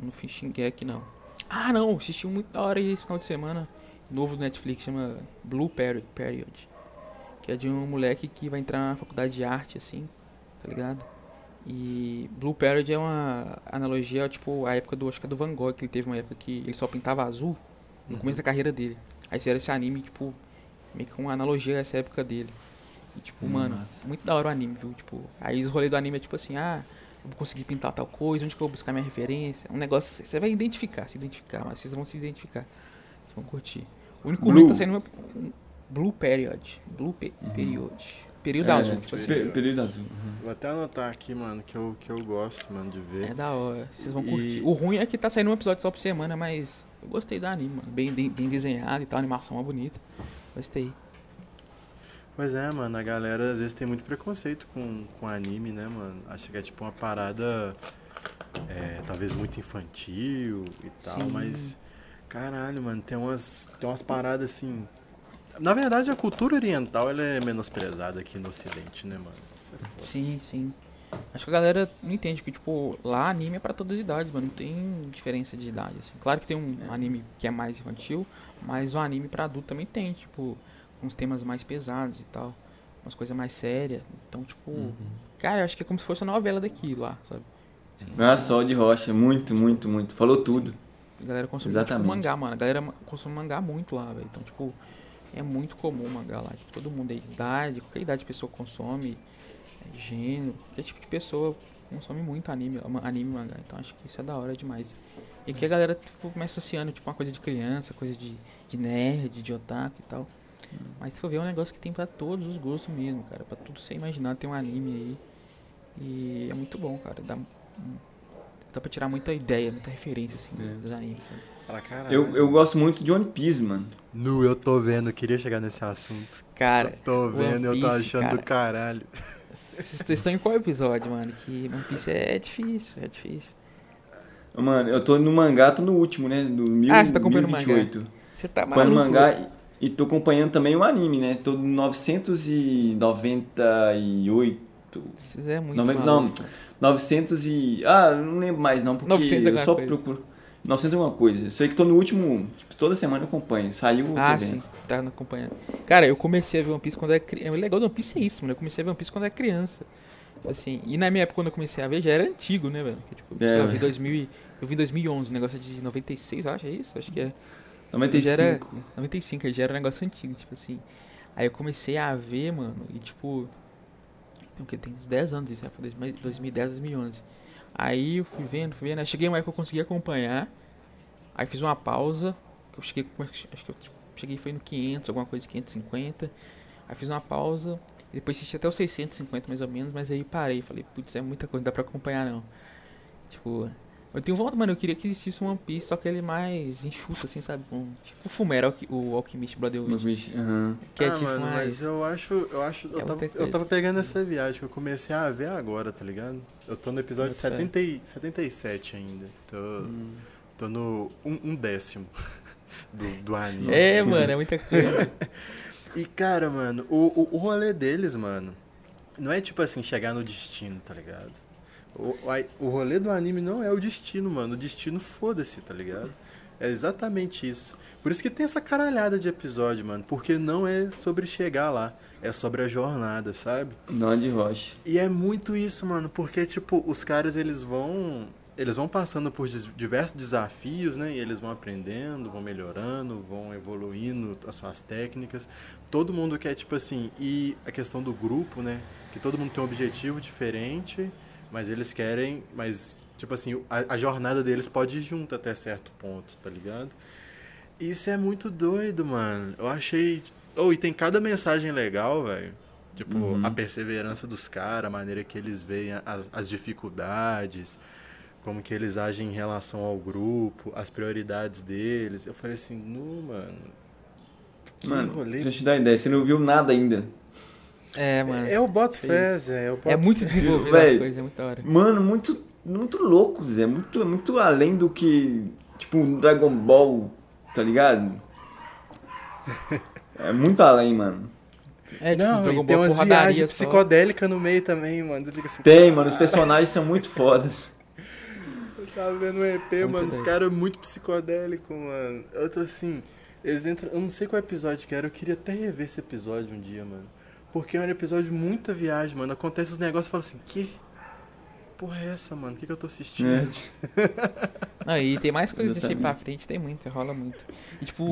não fiz Shingeki, não. Ah, não, assisti um muito da hora aí esse final de semana. Novo do Netflix, chama Blue Peri- Period. Que é de um moleque que vai entrar na faculdade de arte, assim, tá ligado? E Blue Period é uma analogia, tipo, a época do, acho que é do Van Gogh, que ele teve uma época que ele só pintava azul no começo da carreira dele. Aí fizeram esse anime, tipo, meio que uma analogia a essa época dele. E, tipo, mano, Massa. muito da hora o anime, viu? Tipo, aí os rolês do anime é tipo assim, ah, eu vou conseguir pintar tal coisa, onde que eu vou buscar minha referência? Um negócio, você vai identificar, se identificar, mas vocês vão se identificar. Vocês vão curtir. O único Blue. ruim que tá saindo uma Blue Period. Blue pe Period. Período É, azul, tipo assim. pe- Período azul. uhum. Vou até anotar aqui, mano, que eu, que eu gosto, mano, de ver. É da hora, vocês vão E- curtir. O ruim é que tá saindo um episódio só por semana, mas eu gostei do anime, mano. Bem, de- bem desenhado e tal, a animação é bonita. Gostei. Pois é, mano, a galera às vezes tem muito preconceito com, com anime, né, mano? Acha que é tipo uma parada, é, talvez muito infantil e tal, Sim. mas, caralho, mano, tem umas, tem umas paradas assim... Na verdade, a cultura oriental, ela é menosprezada aqui no ocidente, né, mano? É. Sim, sim. Acho que a galera não entende que, tipo, lá anime é pra todas as idades, mano. Não tem diferença de idade, assim. Claro que tem um anime que é mais infantil, mas o anime pra adulto também tem, tipo, uns temas mais pesados e tal. Umas coisas mais sérias. Então, tipo, Uhum. cara, eu acho que é como se fosse uma novela daqui lá, sabe? Ah, sol de rocha, muito, muito, muito. Falou tudo. A galera consome Exatamente. tipo, mangá, mano. A galera consome mangá muito lá, velho. Então, tipo, é muito comum mangá lá. Tipo, todo mundo aí, idade, qualquer idade de pessoa consome, é, gênero, qualquer tipo de pessoa consome muito anime, anime mangá. Então, acho que isso é da hora demais. E aqui a galera tipo, começa associando, tipo, uma coisa de criança, coisa de, de nerd, de otaku e tal. Mas se for ver, é um negócio que tem pra todos os gostos mesmo, cara. Pra tudo você imaginar, tem um anime aí. E é muito bom, cara. Dá, dá pra tirar muita ideia, muita referência, assim, É. dos animes, sabe? Fala, caralho. Eu, eu gosto muito de One Piece, mano. Nu, eu tô vendo, eu queria chegar nesse assunto. Cara, eu tô One vendo, eu tô Piece, achando cara. do caralho. vocês estão em qual episódio, mano? Que One Piece é difícil, é difícil. Mano, eu tô no mangá, tô no último, né? Do mil, Ah, você tá acompanhando o mangá. 1028. Você tá maluco? mangá e, e tô acompanhando também o anime, né? Tô no 998. Vocês é muito Noven- maluco. não, 900 e... Ah, não lembro mais não, porque 900 eu só coisa. procuro... 900 alguma coisa. Eu sei que tô no último... Tipo, toda semana eu acompanho. Saiu, tô Ah, sim, tá acompanhando. Cara, eu comecei a ver One Piece quando era criança. O legal do One Piece é isso, mano. Eu comecei a ver One Piece quando era criança. Assim, e na minha época, quando eu comecei a ver, já era antigo, né, velho? Que, tipo, É, eu vi velho. 2000 e- eu vi em 2011, o negócio é de 96, eu acho, é isso? Acho que é. 95. Já era 95, aí já era um negócio antigo, tipo assim. Aí eu comecei a ver, mano, e tipo. Tem o que? Tem uns 10 anos isso, né? Foi 2000 2010, 2011. Aí eu fui vendo, fui vendo. Aí cheguei uma época que eu consegui acompanhar. Aí fiz uma pausa. Que eu cheguei. com- Acho que eu tipo, cheguei foi no 500, alguma coisa, 550. Aí fiz uma pausa. Depois assisti até os 650 mais ou menos. Mas aí parei. Falei, putz, é muita coisa, não dá pra acompanhar não. Tipo. Eu tenho vontade, mano, eu queria que existisse um One Piece, só que ele mais enxuto, assim, sabe? Com, tipo o Fumero, o Alchemist Brotherhood. Aham. Que é ah, tipo mano, mais... mas eu acho, eu acho, eu, É tava, outra eu tava pegando essa viagem que eu comecei a ver agora, tá ligado? Eu tô no episódio Bota fé. 70, e- 77 ainda. Tô, Hum. Tô no um, um décimo do, do anime. É, mano, é muita coisa. E cara, mano, o, o, o rolê deles, mano, não é tipo assim, chegar no destino, tá ligado? O, o, rolê do anime não é o destino, mano. O destino foda-se, tá ligado? É exatamente isso. Por isso que tem essa caralhada de episódio, mano. Porque não é sobre chegar lá. É sobre a jornada, sabe? Não de rocha. E é muito isso, mano, porque tipo, os caras eles vão eles vão passando por diversos desafios, né? E eles vão aprendendo, vão melhorando, vão evoluindo as suas técnicas. Todo mundo quer tipo assim, e a questão do grupo, né? Que todo mundo tem um objetivo diferente, mas eles querem, mas tipo assim, a, a jornada deles pode ir junto até certo ponto, tá ligado? Isso é muito doido, mano. Eu achei. Oh, e tem cada mensagem legal, velho. Tipo, Uhum. a perseverança dos caras, a maneira que eles veem as, as dificuldades, como que eles agem em relação ao grupo, as prioridades deles. Eu falei assim, nu, mano. Que Mano, rolê. deixa eu te dar uma ideia. Você não viu nada ainda. É, mano. Eu boto fé. Zé. Eu boto É muito desenvolvido as coisas, é muito da hora. Mano, muito, muito louco, Zé. Muito, muito além do que, tipo, Dragon Ball, tá ligado? É muito além, mano. É, tipo, Não, Dragon tem umas viagens só. psicodélicas no meio também, mano. Assim, Tem, mano. Os personagens são muito fodas. Tava vendo um EP, Muito mano, os doido. caras muito psicodélicos, mano. Eu tô assim, eles entram. Eu não sei qual episódio que era, eu queria até rever esse episódio um dia, mano. Porque é um episódio de muita viagem, mano. Acontece os negócios e fala assim, que porra é essa, mano? O que, que eu tô assistindo? É. Não, e tem mais coisas desse pra frente, tem muito, rola muito. E tipo,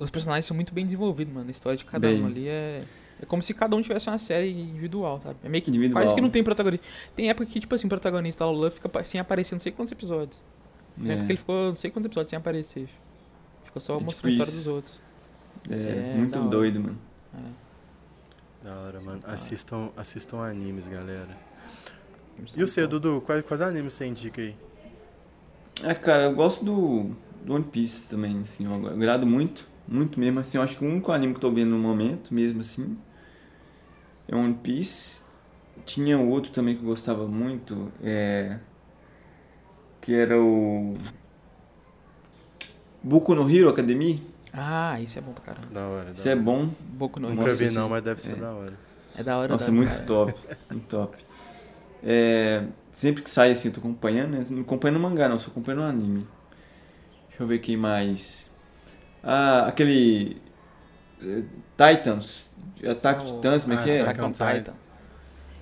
os personagens são muito bem desenvolvidos, mano. A história de cada Bem. um ali é. É como se cada um tivesse uma série individual, sabe? É meio que Individual. quase que não tem protagonista. Tem época que, tipo assim, o protagonista lá, o Luffy, fica sem aparecer não sei quantos episódios. Tem época que ele ficou não sei quantos episódios sem aparecer. Ficou só É tipo mostrando a história isso. dos outros. É, É, muito doido, mano. É. Da hora, mano. Assistam, assistam animes, galera. E o seu, Dudu? Quais, quais animes você indica aí? É, cara, eu gosto do, do One Piece também, assim, eu agrado muito, muito mesmo, assim, eu acho que o único anime que eu tô vendo no momento, mesmo assim, é One Piece. Tinha outro também que eu gostava muito, é... que era o... Boku no Hero Academy, Ah, isso é bom pra caramba. Da hora. Da isso é bom, Boku no Nunca Hero. Nossa, vi não, mas deve ser É. da hora. É da hora. nossa, da muito hora. top, muito top. É, sempre que sai assim, eu tô acompanhando, né? Não acompanhando o mangá, não, só acompanhando o anime. Deixa eu ver quem mais. Ah, aquele. eh, Titans. Ataque de Oh, Titãs, como é que é? Attack on Titan. Titan.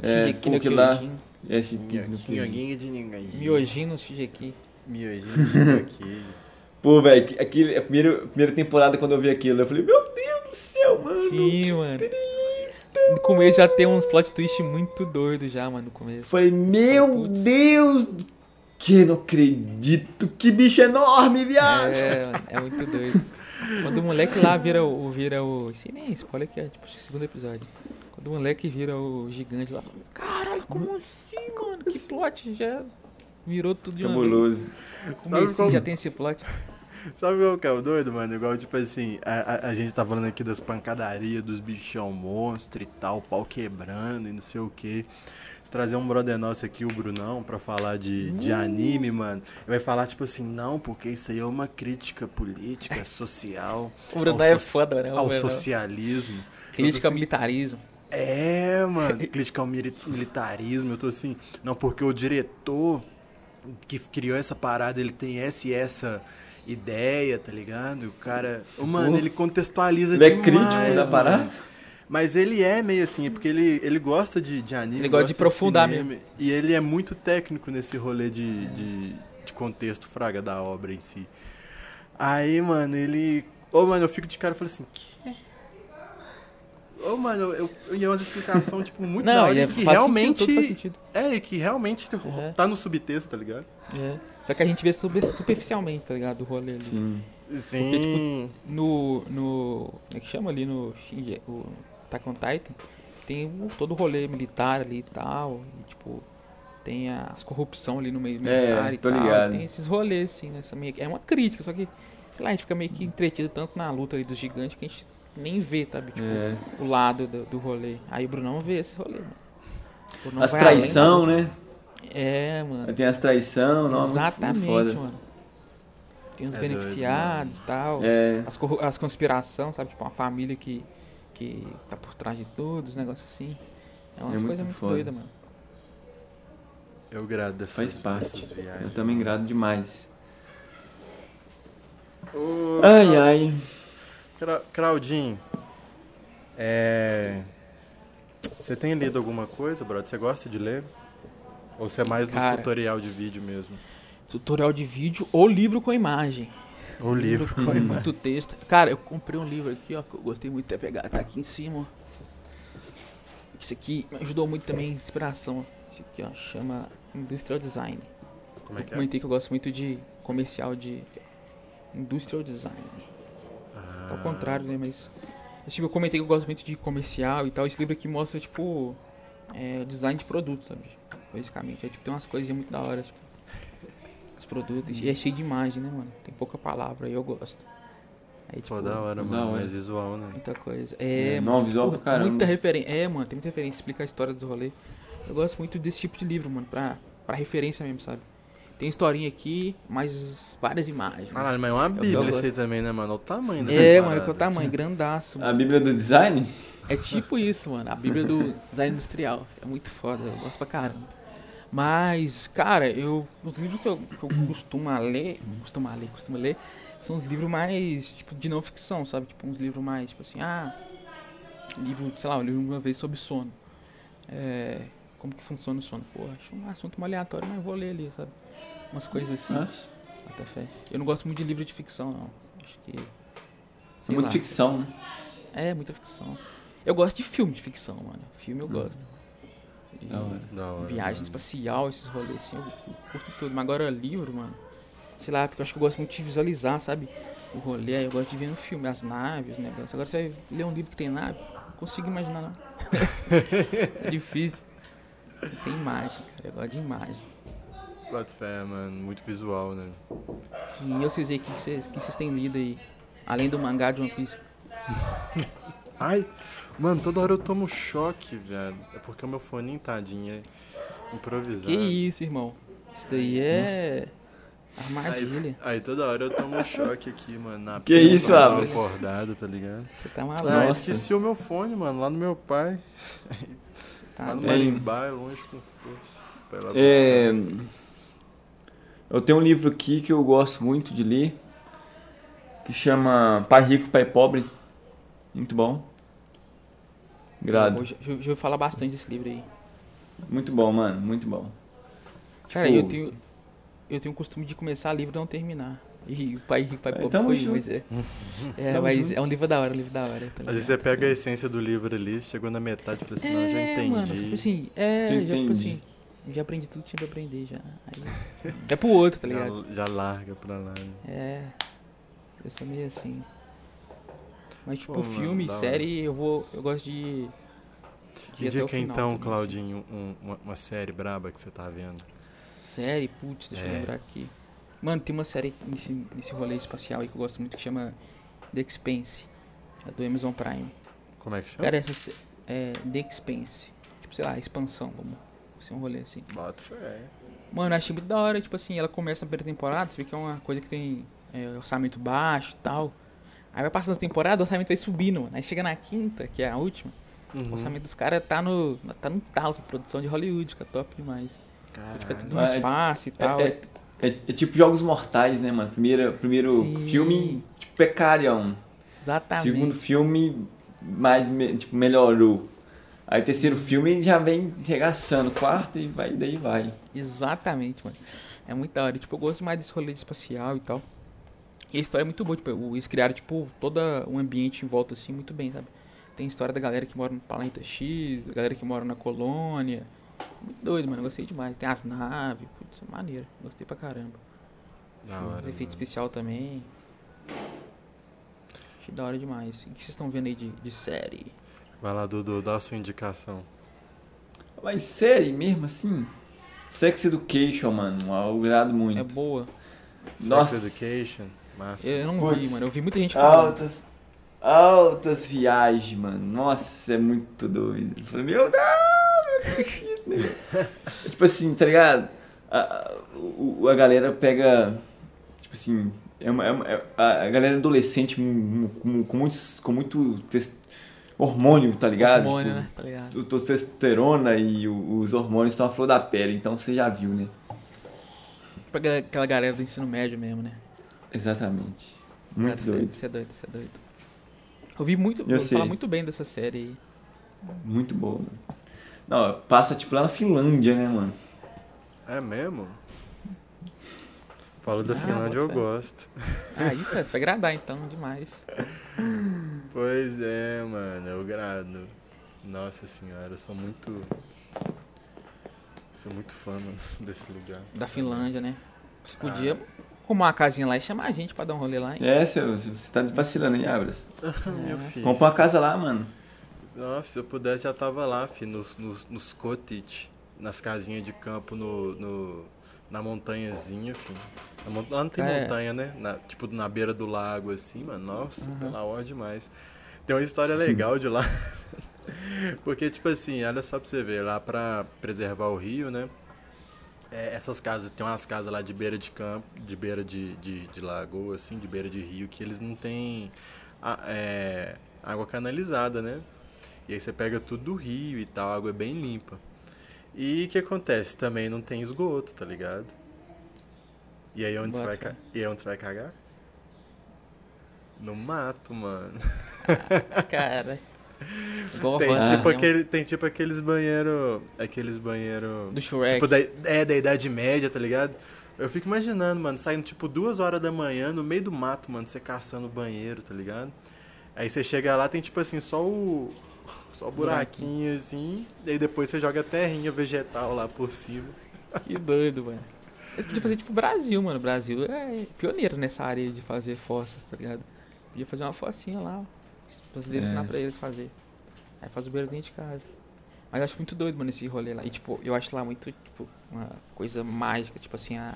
É, Shingeki no lá- Kyojin. É, no. Quinhoguinho de ninguém. Myojin no Shingeki. Miojinho aqui. Pô, velho, que- aquele, a primeira, temporada quando eu vi aquilo, eu falei, meu Deus do céu, mano. Sim, mano. No começo já tem uns plot twist muito doidos já, mano, no Eu começo. falei, meu Putz. Deus, que não acredito, que bicho enorme, viado. É, mano, é muito doido. Quando o moleque lá vira o. Vira o esse nem é spoiler que é, tipo, acho que segundo episódio. Quando o moleque vira o gigante lá, fala, caralho, como assim, mano? Que plot? Já virou tudo de uma vez. Cabuloso. No começo qual- já tem esse plot. Sabe qual que é o doido, mano? Igual, tipo assim, a, a, a gente tá falando aqui das pancadarias, dos bichão monstro e tal, pau quebrando e não sei o que. Trazer um brother nosso aqui, o Brunão, pra falar de, de anime, mano, ele vai falar, tipo assim, não, porque isso aí é uma crítica política, social. O Brunão é foda, né? O Ao socialismo. Crítica ao assim, militarismo. É, mano, crítica ao militarismo. Eu tô assim, não, porque o diretor que criou essa parada, ele tem essa e essa ideia, tá ligado? O cara. Mano, Pô. ele contextualiza Ele é demais, crítico da mano. parada? Mas ele é meio assim, é porque ele, ele gosta de, de anime. Ele gosta de aprofundar cinema, E ele é muito técnico nesse rolê de, de, de contexto fraga da obra em si. Aí, mano, ele. Ô, mano, eu fico de cara e falo assim, que? Ô, mano, eu, eu ia umas explicações, tipo, muito da Não, hora e é, e que faz realmente. sentido, tudo faz sentido. É, e que realmente É. tá no subtexto, tá ligado? É. Só que a gente vê super- superficialmente, tá ligado? O rolê ali. Sim. Sim. No. no como é que chama ali no Shinji, o Attack on Titan? Tem o, todo o rolê militar ali e tal. E, tipo. tem as corrupção ali no meio É, militar e tô tal. ligado. Tem esses rolês, assim, né? Essa meio É uma crítica, só que, sei lá, a gente fica meio que entretido tanto na luta ali dos gigantes que a gente nem vê, sabe? Tipo, É. o lado do, do rolê. Aí o Brunão vê esse rolê, mano. As além traição, né? É, mano. Tem as traição, não, muito- Exatamente, muito mano. Tem os É beneficiados e tal. É, As, as conspiração, sabe? Tipo, uma família que, que tá por trás de tudo, os negócios assim. É umas muito coisas muito foda. doidas, mano. Eu grado dessas, faz parte. dessas viagens. Eu também grado demais. Ô, Ai, ai. Cra- Claudinho, é... Você tem lido alguma coisa, brother? Você gosta de ler? Ou você é mais dos Cara. tutorial de vídeo mesmo? Tutorial de vídeo ou livro com imagem. O livro com imagem. muito texto. Cara, eu comprei um livro aqui, ó, que eu gostei muito de pegar. Tá aqui em cima, ó. Isso aqui me ajudou muito também, inspiração. Isso aqui, ó, chama Industrial Design. Como é eu que é? comentei que eu gosto muito de comercial de Industrial Design. Ah, Ao contrário, né? Mas. eu, Tipo, eu comentei que eu gosto muito de comercial e tal. Esse livro aqui mostra, tipo, é, design de produto, sabe? Basicamente. Aí, tipo, tem umas coisinhas muito da hora, tipo. Os produtos. E é cheio de imagem, né, mano? Tem pouca palavra e eu gosto. Aí, tipo, Pô, da hora, mano. hora. Mais visual, né? muita coisa. É, É, mano. não, visual pô, pra caramba. Muita referência. É, mano, tem muita referência. Explica a história dos rolês. Eu gosto muito desse tipo de livro, mano. Pra, pra referência mesmo, sabe? Tem historinha aqui, mas várias imagens. Caralho, mas é uma eu bíblia esse aí também, né, mano? Olha o tamanho da é, mano, que é o tamanho, grandaço, mano. A Bíblia do Design? É tipo isso, mano. A Bíblia do design industrial. É muito foda, eu gosto pra caramba. Mas, cara, eu. Os livros que eu, que eu costumo ler. Costumo ler, costumo ler. São os livros mais, tipo, de não ficção, sabe? Tipo, uns livros mais, tipo assim, ah. Livro, sei lá, eu li uma vez sobre sono. É. Como que funciona o sono? Pô, acho um assunto aleatório, mas eu vou ler ali, sabe? Umas coisas assim. Nossa, Até fé. Eu não gosto muito de livro de ficção, não. Acho que. é lá. ficção, né? É, muita ficção. Eu gosto de filme de ficção, mano. Filme eu gosto. E Da hora. Da hora, viagem mano. espacial, esses rolês assim, eu, eu curto tudo. Mas agora livro, mano. Sei lá, porque eu acho que eu gosto muito de visualizar, sabe? O rolê, aí eu gosto de ver no filme, as naves, os negócios. Agora você vai ler um livro que tem nave, não consigo imaginar não. é difícil. Tem imagem, cara. Eu gosto de imagem. Bota fé, mano. Muito visual, né? E eu sei o que vocês que vocês têm lido aí. Além do mangá de One Piece. Ai, mano, toda hora eu tomo choque, velho. É porque o meu fone tadinho é improvisado. Que isso, irmão? Isso daí é. Armadilha. Aí toda hora eu tomo choque aqui, mano. Na Que isso, eu tô Abas? acordado, tá ligado? Você tá maluco. Ah, esqueci o meu fone, mano, lá no meu pai. Tá lá no doido. É. Marimbá, longe com força. É, eu tenho um livro aqui que eu gosto muito de ler, que chama Pai Rico, Pai Pobre. Muito bom. Grado. Eu ouvi falar bastante desse livro aí. Muito bom, mano. Muito bom. Cara, Tipo- eu tenho. Eu tenho o costume de começar livro e não terminar. E o Pai Rico, Pai É, Pobre tamo foi, junto. mas é. É, Tamo mas junto. é um livro da hora, um livro da hora. Tá Às vezes você pega a essência do livro ali, chegou na metade e fala assim, não, já É, entendi. mano, tipo assim, é, já, tipo entende. assim, já aprendi tudo que tinha pra aprender já. Aí, é pro outro, tá ligado? já, já larga pra lá. né? É. Eu sou meio assim. Mas tipo, Pô, mano, filme, série, eu vou. Eu gosto de. de Indica o final então, também, assim. Claudinho, um- uma, uma série braba que você tá vendo. Série, putz, deixa eu É. lembrar aqui. Mano, tem uma série nesse, nesse rolê espacial aí que eu gosto muito que chama The Expanse. É do Amazon Prime. Como é que chama? Cara, essa é The Expanse. Tipo, sei lá, expansão, vamos ser um rolê assim. Bota fé. Mano, eu achei muito da hora, tipo assim, ela começa na primeira temporada, você vê que é uma coisa que tem é, orçamento baixo e tal. Aí vai passando as temporadas, o orçamento vai subindo, mano. Aí chega na quinta, que é a última, o Uhum. orçamento dos caras tá no. tá no talo, produção de Hollywood, que é top demais. Tipo, é tudo no Ah, é- espaço e tal. É, é- é tipo Jogos Mortais, né, mano? Primeiro, primeiro Sim. filme, tipo, precarião. Exatamente. Segundo filme, mais, me- tipo, melhorou. Aí terceiro filme já vem regaçando. Quarto e vai, daí vai. Exatamente, mano. É muito da hora. Tipo, eu gosto mais desse rolê espacial e tal. E a história é muito boa, tipo, eles criaram, tipo, todo um ambiente em volta, assim, muito bem, sabe? Tem história da galera que mora no planeta X, da galera que mora na colônia. Muito doido, mano. Gostei demais. Tem as naves, putz, é maneiro. Gostei pra caramba. Da hora, Efeito mano. especial também. Achei da hora demais. O que vocês estão vendo aí de, de série? Vai lá, Dudu, dá a sua indicação. Mas série mesmo, assim? Sex Education, mano. Eu agrado muito. É boa. Nossa. Sex Education. Massa. Eu não Putz. vi, mano. Eu vi muita gente falando. Altas. Altas viagens, mano. Nossa, é muito doido. Eu falei, meu Deus, meu Deus. tipo assim, tá ligado? A, a, a galera pega. Tipo assim. É uma, é uma- é- a, galera adolescente com, com, com, muitos, com muito hormônio, tá ligado? hormônio, Tipo, né? Tá ligado? o testosterona e o- os hormônios estão à flor da pele, então você já viu, né? Tipo aquela galera do ensino médio mesmo, né? Exatamente. Muito Isso é doido. Isso é doido, isso é doido. Eu vi muito, Eu falar muito bem dessa série aí. Muito bom, mano. Não, passa tipo lá na Finlândia, né, mano? É mesmo? Falou da Ah, Finlândia, eu gosto. Ah, isso é, você vai agradar então, demais. Pois é, mano, eu grado. Nossa senhora, eu sou muito. Sou muito fã mano, desse lugar. Da Finlândia, né? Você podia Ah. Arrumar uma casinha lá e chamar a gente pra dar um rolê lá, hein? É, seu, você tá vacilando aí, Abras. Meu É. filho. Compra uma casa lá, mano. Nossa, se eu pudesse já tava lá, filho, nos, nos, nos cottage, nas casinhas de campo, no, no, na montanhazinha, filho. Na lá não tem Cara, montanha, né? Na- tipo, na beira do lago, assim, mano. Nossa, Aham. pela hora demais. Tem uma história legal de lá. Porque, tipo assim, olha só pra você ver, lá pra preservar o rio, né? É, essas casas, tem umas casas lá de beira de campo, de beira de, de, de lagoa, assim, de beira de rio, que eles não têm a- é, água canalizada, né? E aí você pega tudo do rio e tal, a água é bem limpa. E o que acontece? Também não tem esgoto, tá ligado? E aí onde, você vai, e aí onde você vai cagar? No mato, mano. Cara. Igual Tem, van, tipo aquele, tem tipo aqueles banheiro. Aqueles banheiro. Do Shrek. Tipo, da, é, da Idade Média, tá ligado? Eu fico imaginando, mano, saindo tipo duas horas da manhã no meio do mato, mano, você caçando o banheiro, tá ligado? Aí você chega lá, tem tipo assim, só o. Só o buraquinho assim, e aí depois você joga terrinha vegetal lá por cima. Que doido, mano. Eles podiam fazer tipo Brasil, mano. O Brasil é pioneiro nessa área de fazer fossas, tá ligado? Podia fazer uma fossinha lá, ó. Os brasileiros É. ensinar pra eles fazer. Aí faz o beiro dentro de casa. Mas eu acho muito doido, mano, esse rolê lá. E tipo, eu acho lá muito, tipo, uma coisa mágica, tipo assim, a,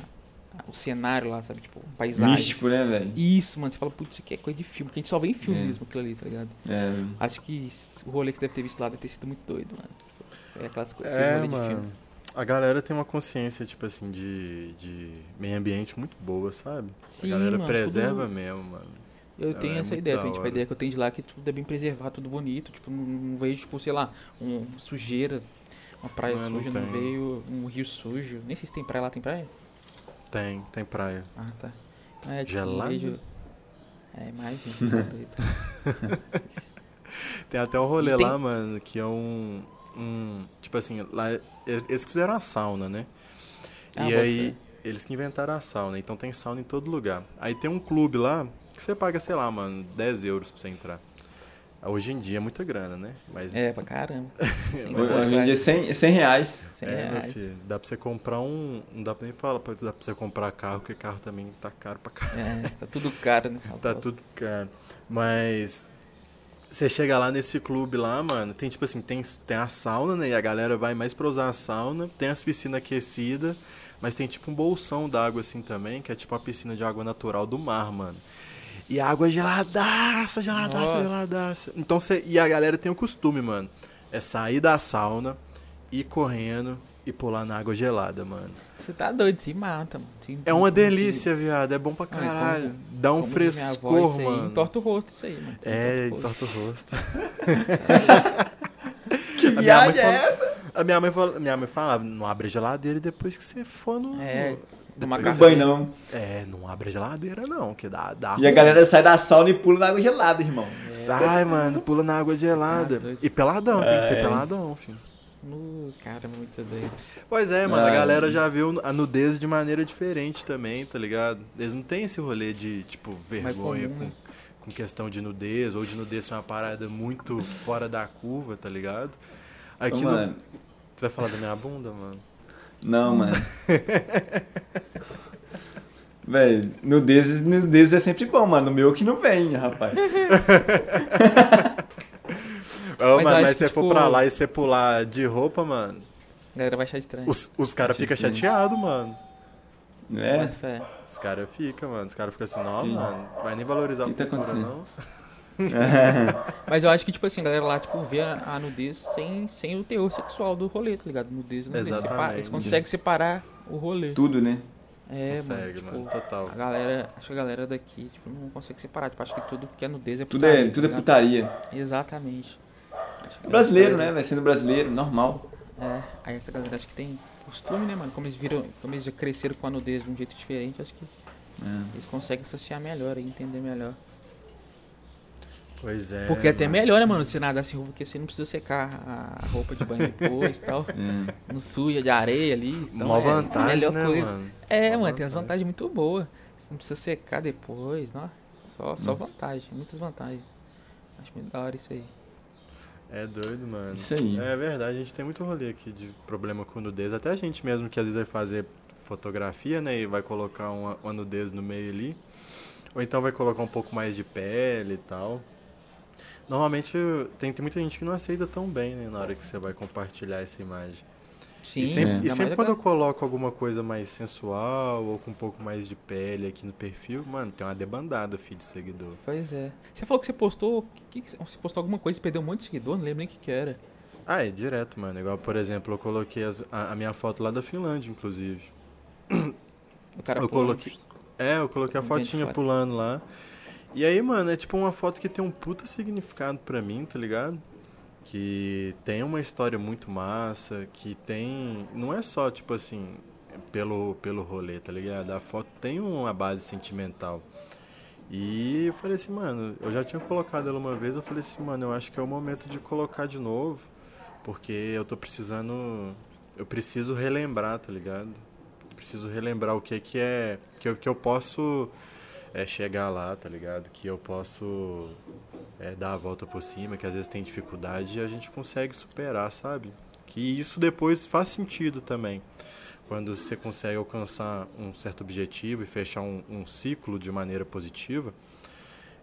a- o cenário lá, sabe? Tipo, paisagem. Místico, né, velho? Isso, mano. Você fala, putz, isso aqui é coisa de filme. Que a gente só vê em filme É. mesmo aquilo ali, tá ligado? É, Acho que o rolê que você deve ter visto lá deve ter sido muito doido, mano. Tipo, isso aí é aquelas coisas, É, rolê de filme. A galera tem uma consciência, tipo assim, de, de meio ambiente muito boa, sabe? Sim, a galera mano, preserva tudo- mesmo, mano. Eu É, tenho é essa ideia, tipo, a ideia que eu tenho de lá é que tudo é bem preservado, tudo bonito, tipo, não, não vejo, tipo, sei lá, um sujeira, uma praia Não, não suja, não, tem. veio um rio sujo. Nem sei se tem praia lá, tem praia? Tem, tem praia. Ah, tá. Então é, tipo, Gelado? não vejo... É, mais gente, tá doido. Tem até um rolê tem- lá, mano, que é um, um. Tipo assim, lá eles fizeram a sauna, né? Ah, e aí, eles que inventaram a sauna, então tem sauna em todo lugar. Aí tem um clube lá que você paga, sei lá, mano, 10 euros pra você entrar. Hoje em dia é muita grana, né? Mas É, pra caramba. Hoje em dia é 100, 100 reais. 100 é, reais. filho, dá pra você comprar um. Não dá pra nem falar, pra- dá pra você comprar carro, porque carro também tá caro pra caralho. É, tá tudo caro nessa Tá bosta. tudo caro. Mas você chega lá nesse clube lá, mano, tem tipo assim, tem, tem a sauna, né? E a galera vai mais pra usar a sauna, tem as piscinas aquecidas, mas tem tipo um bolsão d'água assim também, que é tipo uma piscina de água natural do mar, mano. E a água é geladaça, geladaça, Nossa. geladaça. Então você. E a galera tem o costume, mano. É sair da sauna, ir correndo e pular na água gelada, mano. Você tá doido, se mata, mano. Se- É uma delícia, viado. É bom pra Não, e como- caralho. Dá um minha avó, frescor, isso aí mano. Entorta o rosto isso aí, mano. Isso É, entorta o rosto. Que viagem é falou- essa? A minha mãe, fala, minha mãe falava, não abre a geladeira depois que você for no... É, que café. banho não. É, não abre a geladeira não, que dá... dá E a galera sai da sauna e pula na água gelada, irmão. Sai, mano, pula na água gelada. Ah, e peladão, tem que ser É. peladão, filho. No, cara, muito doido. Pois é, mano, a galera já viu a nudez de maneira diferente também, tá ligado? Eles não têm esse rolê de, tipo, vergonha comum, com, né? com questão de nudez, ou de nudez ser uma parada muito fora da curva, tá ligado? Aqui Ô, no- mano, Você vai falar da minha bunda, mano? Não, mano. Véi, nudez, nudez é sempre bom, mano. O meu que não vem, rapaz. Ô, Mas mano, mas que, se você for tipo- pra lá e você pular de roupa, mano, A galera vai achar estranho. Os, os caras ficam chateados, mano. É? Fé. Os caras ficam, mano. Os caras ficam assim, não, Que- mano, vai nem valorizar que a tá acontecendo? não. Mas eu acho que, tipo assim, a galera lá, tipo, vê a, a nudez sem, sem o teor sexual do rolê, tá ligado? Nudez, nudez. Exatamente. Separa, eles conseguem separar o rolê. Tudo, né? É, mano, Consegue, tipo, mano, total. a galera, acho que a galera daqui, tipo, não consegue separar. Tipo, acho que tudo que é nudez é Tudo putaria, é, tá tudo é ligado? putaria. Exatamente. Acho que Brasileiro, né? Vai sendo brasileiro, normal. É, aí essa galera acho que tem costume, né, mano? Como eles viram, como eles já cresceram com a nudez de um jeito diferente, acho que É. eles conseguem associar melhor e entender melhor. Pois é. Porque até mano. melhor, né, mano, você nadar sem roupa, porque você não precisa secar a roupa de banho depois e tal. É. Não suja de areia ali. Então Mó é a vantagem, melhor né, coisa. mano? É, Mó mano, tem as vantagem. vantagens muito boas. Você não precisa secar depois, não. Só, só Hum. vantagem, muitas vantagens. Acho muito da hora isso aí. É doido, mano. Isso aí. É verdade, a gente tem muito rolê aqui de problema com nudez. Até a gente mesmo que às vezes vai fazer fotografia, né? E vai colocar uma, uma nudez no meio ali. Ou então vai colocar um pouco mais de pele e tal. Normalmente tem, tem muita gente que não aceita tão bem, né? Na hora que você vai compartilhar essa imagem. Sim, e sempre, é. e sempre mais quando eu coloco alguma coisa mais sensual ou com um pouco mais de pele aqui no perfil, mano, tem uma debandada, filho, de seguidor. Pois é. Você falou que você postou. Que, que, você postou alguma coisa e perdeu um monte de seguidor, não lembro nem o que, que era. Ah, é direto, mano. Igual, por exemplo, eu coloquei as- a, a minha foto lá da Finlândia, inclusive. O cara Eu coloquei- É, eu coloquei a fotinha pulando lá. E aí, mano, é tipo uma foto que tem um puta significado pra mim, tá ligado? Que tem uma história muito massa, que tem. Não é só, tipo assim, pelo, pelo rolê, tá ligado? A foto tem uma base sentimental. E eu falei assim, mano, eu já tinha colocado ela uma vez, eu falei assim, mano, eu acho que é o momento de colocar de novo, porque eu tô precisando. Eu preciso relembrar, tá ligado? Eu preciso relembrar o que que é. Que que eu posso é, chegar lá, tá ligado? Que eu posso é, dar a volta por cima, que às vezes tem dificuldade e a gente consegue superar, sabe? Que isso depois faz sentido também. Quando você consegue alcançar um certo objetivo e fechar um, um ciclo de maneira positiva,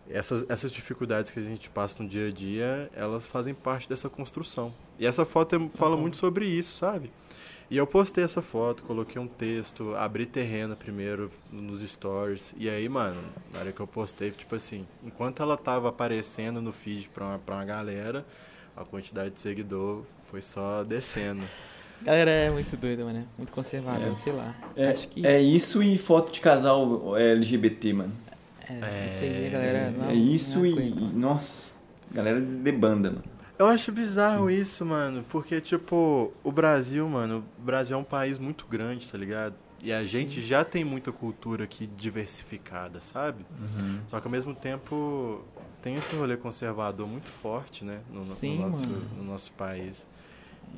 essas, essas dificuldades que a gente passa no dia a dia, elas fazem parte dessa construção. E essa foto é- fala muito sobre isso, sabe? E eu postei essa foto, coloquei um texto, abri terreno primeiro nos stories. E aí, mano, na hora que eu postei, tipo assim, enquanto ela tava aparecendo no feed pra uma, pra uma galera, a quantidade de seguidor foi só descendo. Galera é muito doida, mano. Muito conservador, É. sei lá. É, Acho que. é isso e foto de casal é, LGBT, mano. É, isso aí, a galera. não- é isso não e, Nossa, galera de, de banda, mano. Eu acho bizarro isso, mano, porque, tipo, o Brasil, mano, o Brasil é um país muito grande, tá ligado? E a gente já tem muita cultura aqui diversificada, sabe? Só que ao mesmo tempo tem esse rolê conservador muito forte, né? No, Sim, no nosso, no nosso país.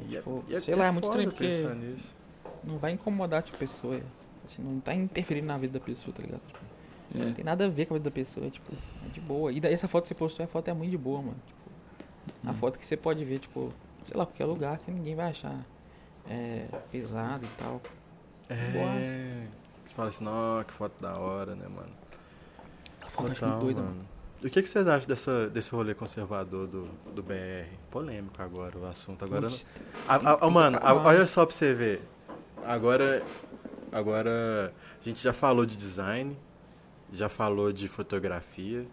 E é- Tipo, e é- sei lá, é muito estranho porque- nisso. Não vai incomodar tipo, a pessoa. Assim, não tá interferindo na vida da pessoa, tá ligado? Tipo, É. Não tem nada a ver com a vida da pessoa, tipo, é de boa. E daí essa foto que você postou, a foto é muito de boa, mano. Tipo, Hum. a foto que você pode ver, tipo, sei lá, qualquer lugar que ninguém vai achar é, pesado e tal. É. Você fala assim, não, que foto da hora, né, mano? A foto Total, muito doida, mano. E o que, que vocês acham dessa, desse rolê conservador do, do BR? Polêmico agora o assunto. Agora, Putz, tem- ah, tem que mano, a- olha só pra você ver. Agora, agora a gente já falou de design, já falou de fotografia.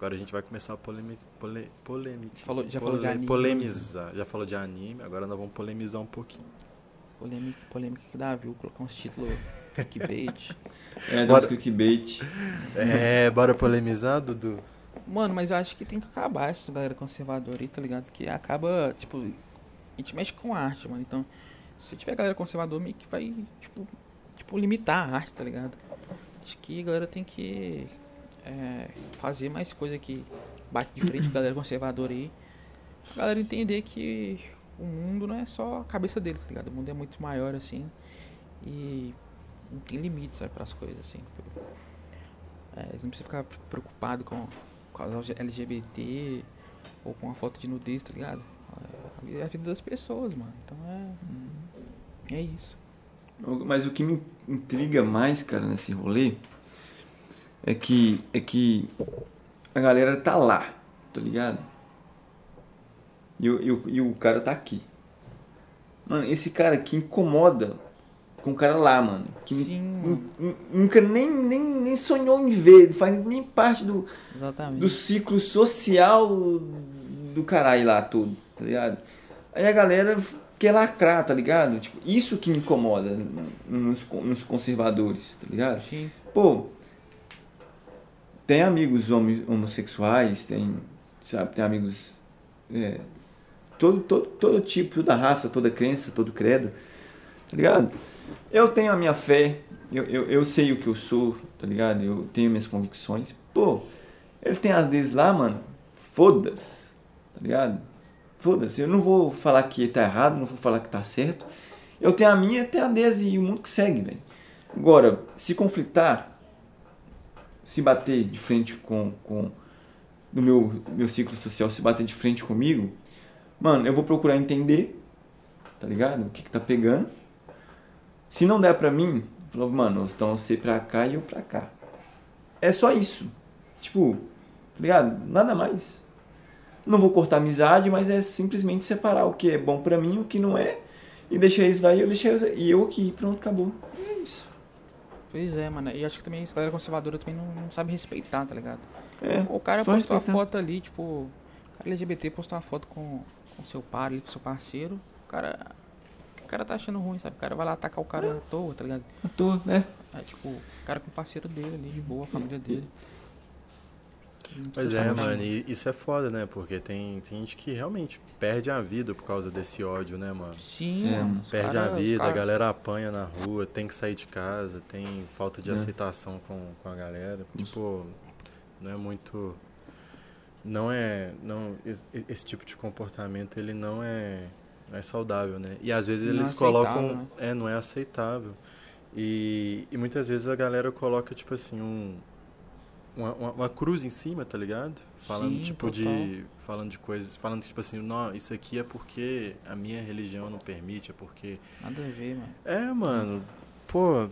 Agora a gente vai começar a polemi pole, polemizar. Falou- já falou de anime. Polemizar. Já falou de anime, agora nós vamos polemizar um pouquinho. Polêmica, polêmica que dá, viu? Colocar uns títulos clickbait. É, Bora. clickbait. É, bora polemizar, Dudu? Mano, mas eu acho que tem que acabar essa galera conservadora aí, tá ligado? Que acaba, tipo, a gente mexe com arte, mano. Então, se tiver galera conservadora, meio que vai, tipo, tipo limitar a arte, tá ligado? Acho que a galera tem que é, fazer mais coisa que bate de frente com a galera conservadora aí. A galera entender que o mundo não é só a cabeça deles, tá ligado? O mundo é muito maior, assim. E não tem limites, sabe, pras coisas, assim. É, não precisam ficar preocupados com casal LGBT ou com a foto de nudez, tá ligado? É a vida das pessoas, mano. Então é. É isso. Mas o que me intriga mais, cara, nesse rolê é que é que a galera tá lá, tá ligado? E, o- e, e o cara tá aqui. Mano, esse cara que incomoda com o cara lá, mano. Que Sim, nu- nu- nunca nem, nem, nem sonhou em ver, não faz nem parte do, Exatamente. do ciclo social do caralho lá todo, tá ligado? Aí a galera quer lacrar, tá ligado? Tipo, isso que incomoda nos, nos conservadores, tá ligado? Sim. Pô, tem amigos homo- homossexuais, tem, sabe, tem amigos. é, todo, todo, todo tipo, toda raça, toda crença, todo credo, tá ligado? Eu tenho a minha fé, eu, eu, eu sei o que eu sou, tá ligado? Eu tenho minhas convicções. Pô, ele tem as deles lá, mano, foda-se, tá ligado? Foda-se, eu não vou falar que tá errado, não vou falar que tá certo. Eu tenho a minha, tenho a deles e o mundo que segue, velho. Agora, se conflitar, se bater de frente com, com no meu, meu ciclo social, se bater de frente comigo, mano, eu vou procurar entender, tá ligado? O que que tá pegando. Se não der pra mim, eu falo, mano, então você pra cá e eu pra cá. É só isso. Tipo, tá ligado? Nada mais. Não vou cortar amizade, mas é simplesmente separar o que é bom pra mim e o que não é. E deixar isso daí, eu deixei e eu aqui, pronto, acabou. É. Pois é, mano. E acho que também a galera conservadora também não, não sabe respeitar, tá ligado? É. O cara postou a respeitar. foto ali, tipo, o cara LGBT postou uma foto com, com seu par ali, com seu parceiro. O cara. O cara tá achando ruim, sabe? O cara vai lá atacar o cara à toa, tá ligado? Eu tô, né? É tipo, o cara com o parceiro dele ali, de boa, a família dele. Pois precisa é, tá mano, e isso é foda, né? Porque tem, tem gente que realmente perde a vida por causa desse ódio, né, mano? Sim, É, mano. Perde cara- a vida, a cara- galera apanha na rua, tem que sair de casa, tem falta de É. aceitação com, com a galera. Tipo, não é muito. Não é. Não, es- esse tipo de comportamento ele não é, não é saudável, né? E às vezes Não é eles colocam. aceitável, né? É, não é aceitável. E, e muitas vezes a galera coloca, tipo assim, um. Uma, uma, uma cruz em cima, tá ligado? Falando, Sim, tipo, total. de. Falando de coisas. Falando, tipo assim, não, isso aqui é porque a minha religião não permite, é porque Nada a ver, mano. é, mano. Pô,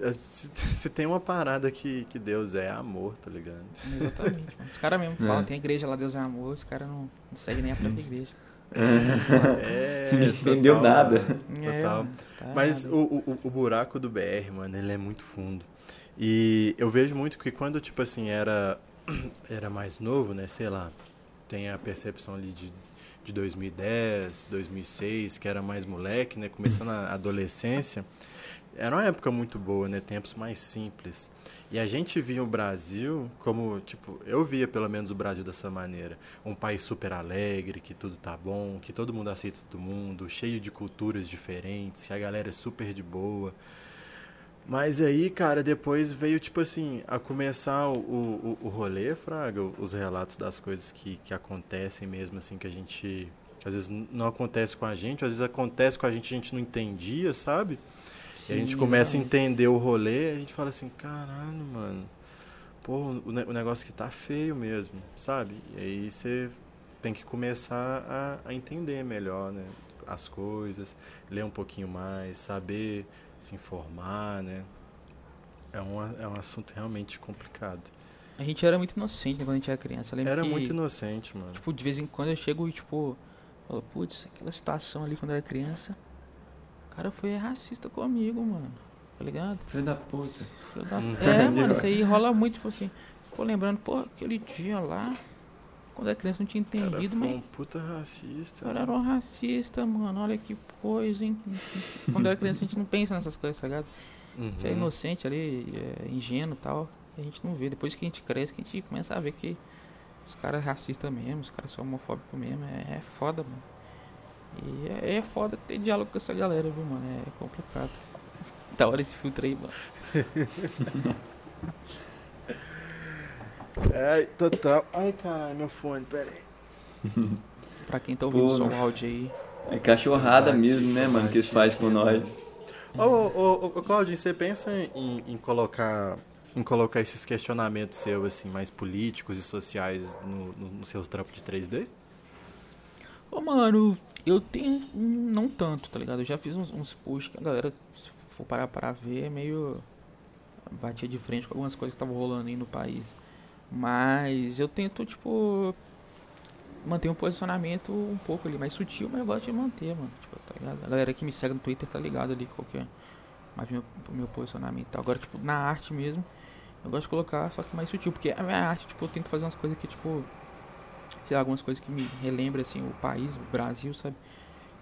é, se, se tem uma parada que, que Deus é amor, tá ligado? Exatamente, mano. Os caras mesmo É. falam, tem igreja lá, Deus é amor, os caras não, não seguem nem a própria igreja. É, Ninguém entendeu total, nada. É, Total. mano, tá Mas o, o, o buraco do BR, mano, ele é muito fundo. E eu vejo muito que quando, tipo assim, era, era mais novo, né? Sei lá, tem a percepção ali de, de 2010, 2006, que era mais moleque, né? Começando a adolescência. Era uma época muito boa, né? Tempos mais simples. E a gente via o Brasil como, tipo, eu via pelo menos o Brasil dessa maneira. Um país super alegre, que tudo tá bom, que todo mundo aceita todo mundo, cheio de culturas diferentes, que a galera é super de boa. Mas aí, cara, depois veio, tipo assim, a começar o, o, o rolê, Fraga, os relatos das coisas que, que acontecem mesmo, assim, que a gente. Que às vezes não acontece com a gente, às vezes acontece com a gente a gente não entendia, sabe? E a gente Sim, começa a exatamente. entender o rolê, a gente fala assim, caralho, mano. Pô, o, o negócio que tá feio mesmo, sabe? E aí você tem que começar a, a entender melhor, né? As coisas, ler um pouquinho mais, saber se informar, né? É um, é um assunto realmente complicado. A gente era muito inocente né, quando a gente era criança. Era que, muito inocente, mano. Tipo, de vez em quando eu chego e, tipo, falo, putz, aquela situação ali quando eu era criança, o cara foi racista comigo, mano. Tá ligado? Filho da puta. Filho da-. É, mano, isso aí rola muito, tipo assim. Pô, lembrando, pô, aquele dia lá, quando eu era criança não tinha entendido, mas um puta racista. cara era um racista, mano. Olha que coisa, hein? Quando era criança a gente não pensa nessas coisas, tá ligado? A gente é Uhum. inocente ali, é ingênuo e tal. E a gente não vê. Depois que a gente cresce, que a gente começa a ver que os caras racistas mesmo, os caras são homofóbicos mesmo. É, é foda, mano. E é, é foda ter diálogo com essa galera, viu, mano? É complicado. Da hora esse filtro aí, mano. É, total. Ai, caralho, meu fone, pera aí. Pra quem tá ouvindo Pô, só o áudio aí. É cachorrada Bate, mesmo, né, mano, que eles bate, fazem com nós. Ô, ô, ô, ô, Claudinho, você pensa em, em colocar em colocar esses questionamentos seus, assim, mais políticos e sociais no, no- nos seus trampos de 3D? Ô, mano, eu tenho. Não tanto, tá ligado? Eu já fiz uns, uns posts que a galera, se for parar pra ver, é meio. Batia de frente com algumas coisas que estavam rolando aí no país. Mas eu tento, tipo. manter um posicionamento um pouco ali mais sutil, mas eu gosto de manter, mano. Tipo, tá ligado? A galera que me segue no Twitter tá ligado ali qual que é meu, meu posicionamento. Agora, tipo, na arte mesmo, eu gosto de colocar só que mais sutil, porque a minha arte, tipo, eu tento fazer umas coisas que, tipo, sei lá, algumas coisas que me relembram, assim, o país, o Brasil, sabe?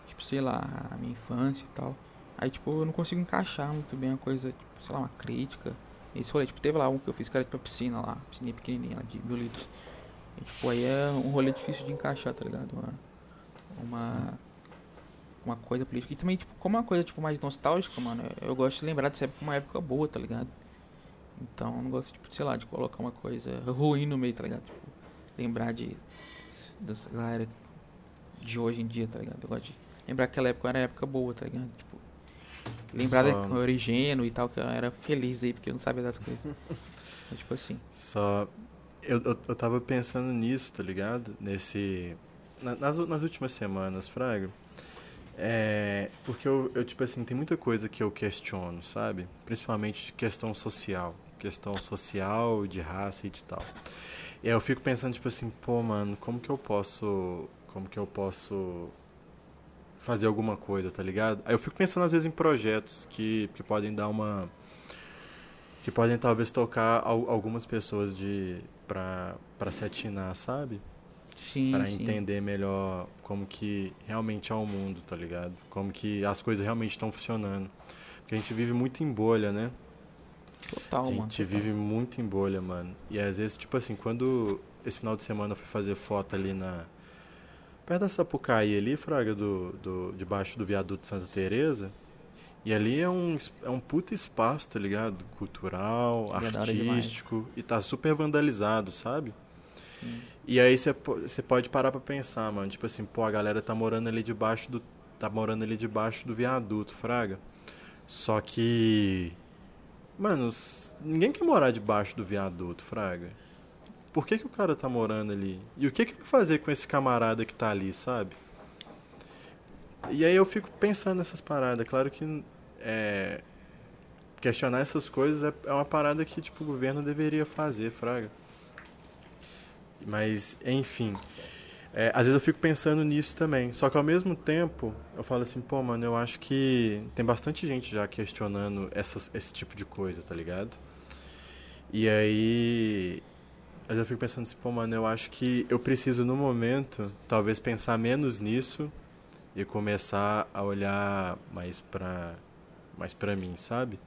Tipo, sei lá, a minha infância e tal. Aí, tipo, eu não consigo encaixar muito bem uma coisa, tipo, sei lá, uma crítica. Esse rolê, tipo, teve lá um que eu fiz que era tipo a piscina lá, piscina pequenininha lá de mil litros. E, tipo, aí é um rolê difícil de encaixar, tá ligado? Uma, uma, uma coisa política. E também, tipo, como é uma coisa, tipo, mais nostálgica, mano, eu gosto de lembrar dessa época uma época boa, tá ligado? Então, eu não gosto, tipo, sei lá, de colocar uma coisa ruim no meio, tá ligado? Tipo, lembrar de, dessa galera de hoje em dia, tá ligado? Eu gosto de lembrar que aquela época era época boa, tá ligado? Tipo, lembrar Só- da que eu era ingênuo e tal, que eu era feliz aí, porque eu não sabia das coisas. Então, tipo assim. Só. Eu, eu, eu tava pensando nisso, tá ligado? Nesse. na- nas, nas últimas semanas, Fraga. É. Porque eu, eu, tipo assim, tem muita coisa que eu questiono, sabe? Principalmente de questão social. Questão social, de raça e de tal. E aí eu fico pensando, tipo assim, pô, mano, como que eu posso. Como que eu posso fazer alguma coisa, tá ligado? Aí eu fico pensando às vezes em projetos que, que podem dar uma que podem talvez tocar al- algumas pessoas de pra, pra se atinar, sabe? Sim, Pra sim. entender melhor como que realmente é o mundo, tá ligado? Como que as coisas realmente estão funcionando. Porque a gente vive muito em bolha, né? Total, a mano. gente total. vive muito em bolha, mano. E às vezes, tipo assim, quando esse final de semana eu fui fazer foto ali na. Perto da Sapucaí ali, Fraga, do, do, debaixo do viaduto Santa Teresa. E ali é um, é um puta espaço, tá ligado? Cultural, é artístico. E tá super vandalizado, sabe? Sim. E aí você po- você pode parar pra pensar, mano. Tipo assim, pô, a galera tá morando ali debaixo do. Tá morando ali debaixo do viaduto, Fraga. Só que. Mano, ninguém quer morar debaixo do viaduto, Fraga. Por que, que o cara tá morando ali? E o que, que fazer com esse camarada que tá ali, sabe? E aí eu fico pensando nessas paradas. Claro que é, questionar essas coisas é, é uma parada que tipo, o governo deveria fazer, Fraga. Mas, enfim. É, às vezes eu fico pensando nisso também. Só que ao mesmo tempo, eu falo assim, pô, mano, eu acho que tem bastante gente já questionando essas, esse tipo de coisa, tá ligado? E aí. Vezes eu fico pensando assim, pô, mano, eu acho que eu preciso, no momento, talvez pensar menos nisso e começar a olhar mais pra, mais pra mim, sabe?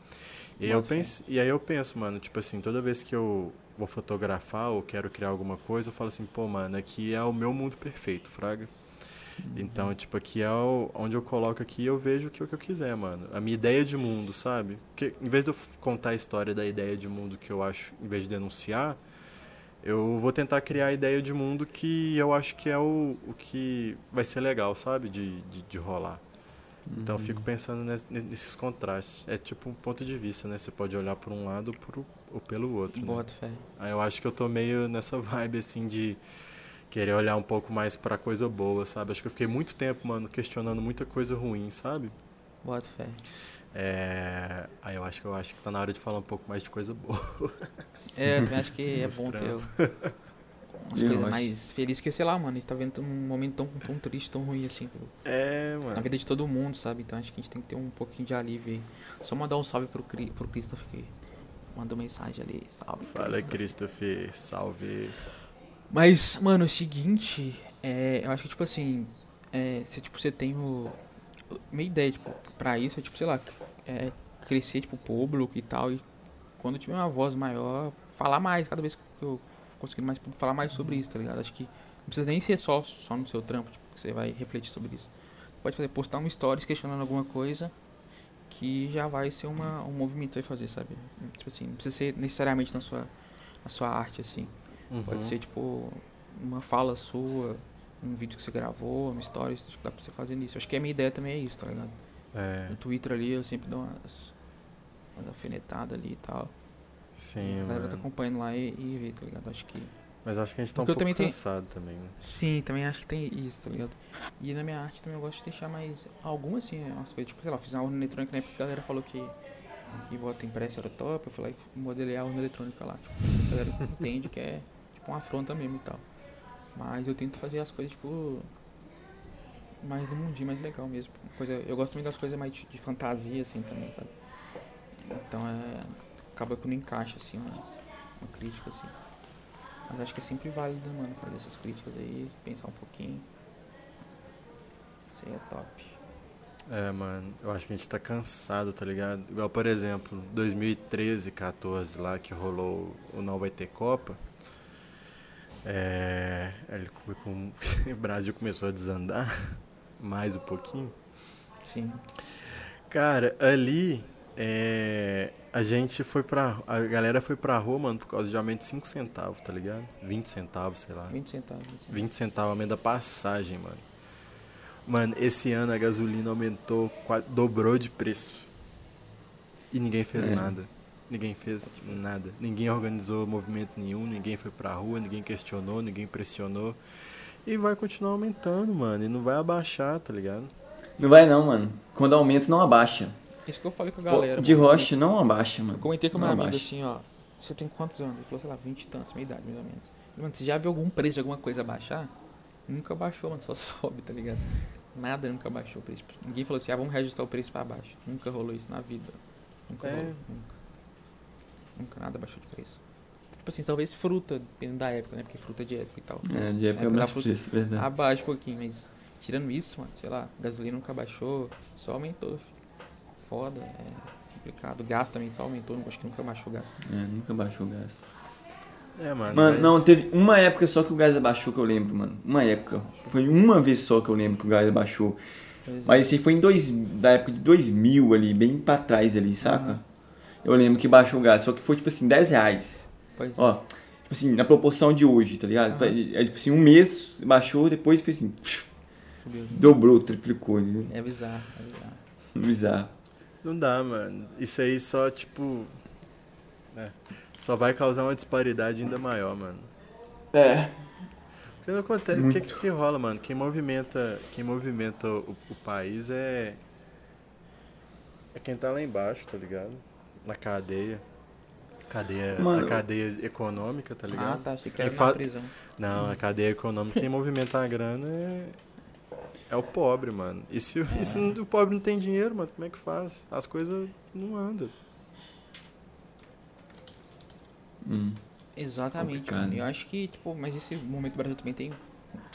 E eu penso, e aí eu penso, mano, tipo assim, toda vez que eu vou fotografar ou quero criar alguma coisa, eu falo assim, pô, mano, aqui é o meu mundo perfeito, fraga. Então, tipo, aqui é o, onde eu coloco aqui eu vejo o que, o que eu quiser, mano. A minha ideia de mundo, sabe? Porque em vez de eu contar a história da ideia de mundo que eu acho, em vez de denunciar, eu vou tentar criar a ideia de mundo que eu acho que é o, o que vai ser legal, sabe? De, de, de rolar. Então eu fico pensando nes- nesses contrastes. É tipo um ponto de vista, né? Você pode olhar por um lado ou, por, ou pelo outro. né? Bota fé. Aí eu acho que eu tô meio nessa vibe, assim, de querer olhar um pouco mais pra coisa boa, sabe? Acho que eu fiquei muito tempo, mano, questionando muita coisa ruim, sabe? Bota fé. É... Aí eu acho que eu acho que tá na hora de falar um pouco mais de coisa boa. É, eu também acho que é bom ter umas coisas mais felizes, porque sei lá, mano, a gente tá vendo um momento tão, tão triste, tão ruim assim, pro- É, na mano. vida de todo mundo, sabe? Então acho que a gente tem que ter um pouquinho de alívio aí. Só mandar um salve pro, Cri- pro Christopher que mandou mensagem ali. Salve, Fala, Christopher. Christopher. Salve. Mas, mano, é o seguinte, é, eu acho que, tipo assim, é, se tipo, você tem o. Minha ideia, tipo, pra isso é, tipo, sei lá, é, crescer, tipo, público e tal, e quando tiver uma voz maior, falar mais, cada vez que eu conseguir mais falar mais sobre isso, tá ligado? Acho que não precisa nem ser só, só no seu trampo, tipo, que você vai refletir sobre isso. Pode fazer, postar um stories questionando alguma coisa que já vai ser uma, um movimento vai fazer, sabe? Tipo assim, não precisa ser necessariamente na sua, na sua arte, assim. Pode Uhum. ser tipo uma fala sua, um vídeo que você gravou, uma história, acho que dá pra você fazer nisso. Acho que a minha ideia também é isso, tá ligado? É, No Twitter ali eu sempre dou umas, umas alfinetadas ali e tal. sim, a galera tá acompanhando lá e, e vê, tá ligado? Acho que. Mas acho que a gente tá um Porque eu pouco também cansado também, né? Sim, também acho que tem isso, tá ligado? E na minha arte também eu gosto de deixar mais. Algumas assim, umas coisas, tipo, sei lá, fiz uma urna eletrônica na época que a galera falou que, que voto impresso era top, eu fui lá e modelei a urna eletrônica lá. Tipo, a galera entende que é tipo uma afronta mesmo e tal. Mas eu tento fazer as coisas, tipo. Mais no mundinho, mais legal mesmo. Coisa, eu gosto também das coisas mais de, de fantasia, assim, também, sabe? Então é. Acaba que não encaixa, assim, uma, uma crítica, assim. Mas acho que é sempre válido, mano, fazer essas críticas aí, pensar um pouquinho. Isso aí é top. É, mano, eu acho que a gente tá cansado, tá ligado? Igual, por exemplo, 2013, 14, lá que rolou o Não Vai Ter Copa. É, ele, com, o Brasil começou a desandar mais um pouquinho. Sim. Cara, ali é, a gente foi pra. A galera foi pra rua, mano, por causa de aumento de 5 centavos, tá ligado? 20 centavos, sei lá. 20 centavos. 20 centavos. 20 centavos aumento da passagem, mano. Mano, esse ano a gasolina aumentou, dobrou de preço. E ninguém fez É. nada. Ninguém fez nada. Ninguém organizou movimento nenhum, ninguém foi pra rua, ninguém questionou, ninguém pressionou. E vai continuar aumentando, mano. E não vai abaixar, tá ligado? Não vai não, mano. Quando aumenta, não abaixa. Isso que eu falei com a Pô, galera. de mano. rocha, não abaixa, mano. Eu comentei com não meu amigo abaixa. assim, ó. Você tem quantos anos? Ele falou, sei lá, 20 e tantos, minha idade, mais ou menos. Mano, você já viu algum preço de alguma coisa baixar? Nunca baixou, mano, só sobe, tá ligado? Nada nunca baixou o preço. Ninguém falou assim, ah, vamos reajustar o preço pra baixo. Nunca rolou isso na vida. Nunca É. rolou, nunca. Nunca nada baixou de preço. Tipo assim, talvez fruta, dependendo da época, né? Porque fruta é de época e tal. É, de época É, é fruta- preço, verdade. Abaixa um pouquinho, mas tirando isso, mano, sei lá, gasolina nunca baixou, só aumentou. filho. Foda, é complicado. O gás também só aumentou, acho que nunca baixou o gás. É, nunca baixou o gás. É, mano. Mano, vai- não, teve uma época só que o gás abaixou que eu lembro, mano. Uma época. Foi uma vez só que eu lembro que o gás abaixou. Pois é. Mas esse aí foi em dois, da época de 2000 ali, bem pra trás ali, saca? Aham. Eu lembro que baixou o gás, só que foi tipo assim, 10 reais. Pois é. Ó, tipo assim, na proporção de hoje, tá ligado? Aham. É tipo assim, um mês baixou, depois fez assim, Subiu. dobrou, triplicou. Né? É bizarro, é bizarro. Bizarro. Não dá, mano. Isso aí só, tipo. é, só vai causar uma disparidade ainda maior, mano. É. Porque não acontece. O que, que que rola, mano? Quem movimenta, quem movimenta o, o país é. É quem tá lá embaixo, tá ligado? Na cadeia. Cadeia. Mano, a cadeia econômica, tá ligado? Ah, tá, achei que Quem era fa- na prisão. Não, a cadeia econômica, quem movimenta a grana é. É o pobre, mano. E se, e se o pobre não tem dinheiro, mano, como é que faz? As coisas não andam. Hum. Exatamente, Complicado. mano. Eu acho que, tipo, mas esse momento do Brasil também tem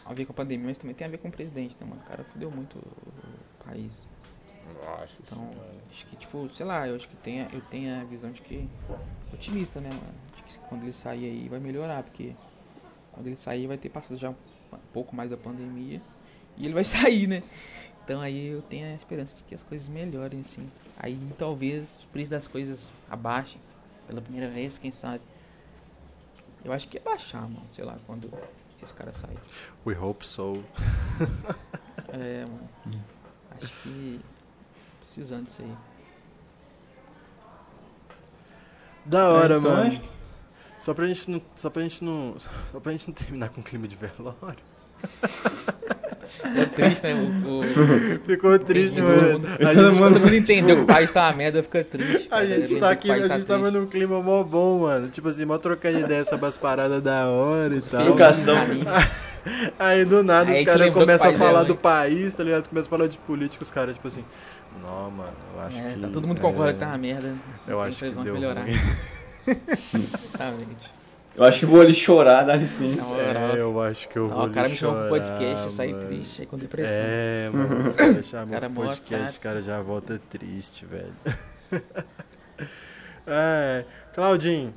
a ver com a pandemia, mas também tem a ver com o presidente, né, mano? O cara fudeu muito o país. Nossa Então, acho que, tipo, sei lá, eu acho que tem, a- eu tenho a visão de que. Otimista, né, mano? De que quando ele sair aí vai melhorar, porque quando ele sair vai ter passado já um pouco mais da pandemia e ele vai sair, né? Então aí eu tenho a esperança de que as coisas melhorem, assim. Aí talvez o preço das coisas abaixem pela primeira vez, quem sabe. Eu acho que ia baixar, mano, sei lá, quando esse cara sair. We hope so. É, mano. Acho que precisando disso aí. Da hora, É, então, mano. acho Só pra gente não. Só pra gente não. Só pra gente não terminar com clima de velório. É triste, né? O, o- Ficou triste, todo mano. mundo- todo gente, mundo- Todo mundo entendeu que o país tá uma merda, fica triste. a gente tá aqui, a tá gente tava triste. num clima mó bom, mano. Tipo assim, mó trocando ideia sobre as paradas da hora e tal. Anime. Aí do nada Aí os caras começam a é falar ruim. do país, tá ligado? Começam a falar de política, os caras, tipo assim. Não, mano, eu acho É, que. tá, todo mundo é, concorda que tá uma merda. Eu acho que deu melhorar. Exatamente. Eu acho que vou ali chorar, dá licença. Não, É, eu acho que eu vou Ó, o cara me chamou pro podcast, eu saí triste, aí com depressão. É, mano, chamam Cara, pro mó podcast, os caras já volta triste, velho. é, Claudinho,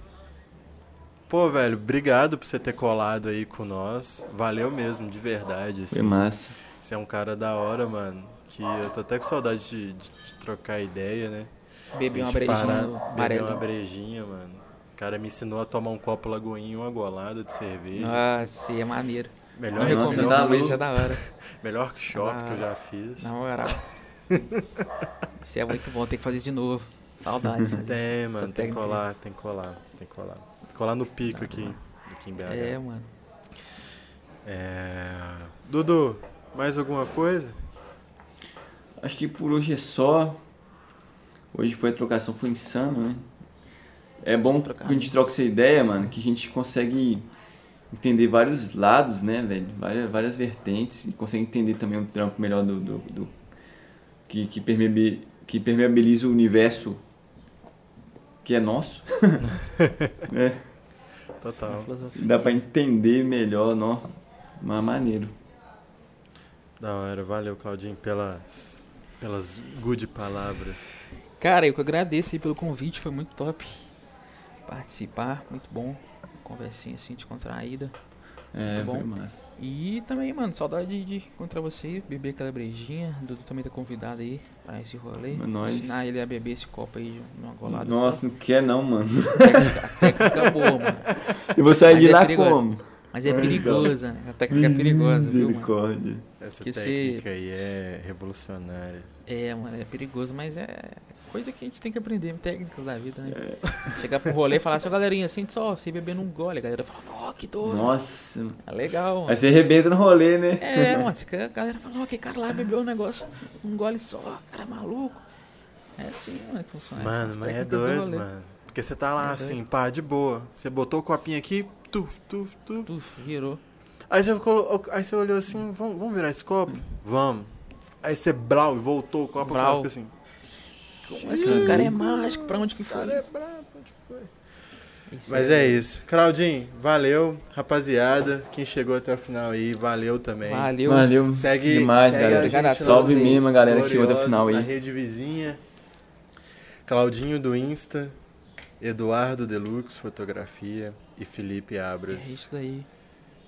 pô, velho, obrigado por você ter colado aí com nós. Valeu mesmo, de verdade. Foi Assim. massa. Você é um cara da hora, mano. Que eu tô até com saudade de, de- de trocar ideia, né? Bebi uma brejinha parar- amarelo. uma brejinha, mano. O cara me ensinou a tomar um copo lagoinha e uma golada de cerveja. Nossa, e é maneiro. melhor, Não Nossa, recomendo, tá é da hora. melhor que shop Ah, que eu já fiz. Na moral. Isso é muito bom, tem que fazer isso de novo. Saudades. Tem, isso. mano, Essa tem que colar, tem que colar, tem que colar. Colar no pico Tá aqui, aqui em BH. É, mano. É, Dudu, mais alguma coisa? Acho que por hoje é só. Hoje foi a trocação, foi insano, né? É bom que a gente troca essa ideia, mano, que a gente consegue entender vários lados, né, velho? Várias, várias vertentes e consegue entender também um trampo melhor do, do, do- que, que, permeabi- que permeabiliza o universo que é nosso. né? Total. Dá pra entender melhor, não? Mas maneiro. Da hora. Valeu, Claudinho, pelas, pelas good palavras. Cara, eu que agradeço aí pelo convite, foi muito top participar, muito bom. Conversinha assim, descontraída. É, Muito foi bom. massa. E também, mano, saudade de encontrar você, beber aquela brejinha. Dudu também tá convidado aí pra esse rolê. É nóis. Ensinar ele a beber esse copo aí numa golada. Nossa, não quer não, mano. A técnica boa, mano. Sair Mas de é lá perigoso. como? Mas é perigosa, né? A técnica é perigosa, viu, mano? Essa Que técnica aí é revolucionária. É, mano, é perigoso, mas é coisa que a gente tem que aprender, técnicas da vida, né? Chegar pro rolê e falar assim, "Ó, galerinha, sente só, você beber num gole. A galera fala, ó, que doido. Nossa. É legal, mano. Aí você arrebenta no rolê, né? É, mano, a galera fala, ó, que cara lá bebeu um negócio, um gole só, cara é maluco. É assim, mano, que funciona. Mano, As mas é do doido, rolê. mano. Porque você tá lá É assim, pá, de boa. Você botou o copinho aqui, tuf, tuf, tuf. Tuf, virou. Aí você, colo... aí você olhou assim, vamos, vamos virar esse copo? Vamos. Aí você blau e voltou o copo, o Brau. fica assim. Como assim? O cara é mágico, pra onde que foi Cara, é isso? brabo, onde foi? Isso Mas é isso. Claudinho, valeu. Rapaziada, quem chegou até o final aí, valeu também. Valeu. Valeu Segue, demais, segue galera. Salve mesmo a galera que chegou até o final Na aí. rede vizinha. Claudinho do Insta, Eduardo Deluxe Fotografia e Felipe É Abras. isso daí.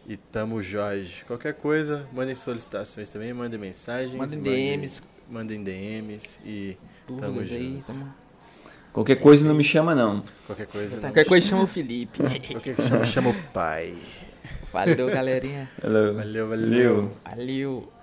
E tamo Jorge. Qualquer coisa, mandem solicitações também, mandem mensagens. Mandem mandem- DMs, Mandem DMs e Tamo dúvidas aí. junto. Tamo... Qualquer coisa não me chama, não. qualquer coisa. não- Qualquer coisa chama o Felipe. Qualquer coisa chama, chama o pai. Valeu, galerinha. Valeu. Valeu, valeu. Valeu. Valeu.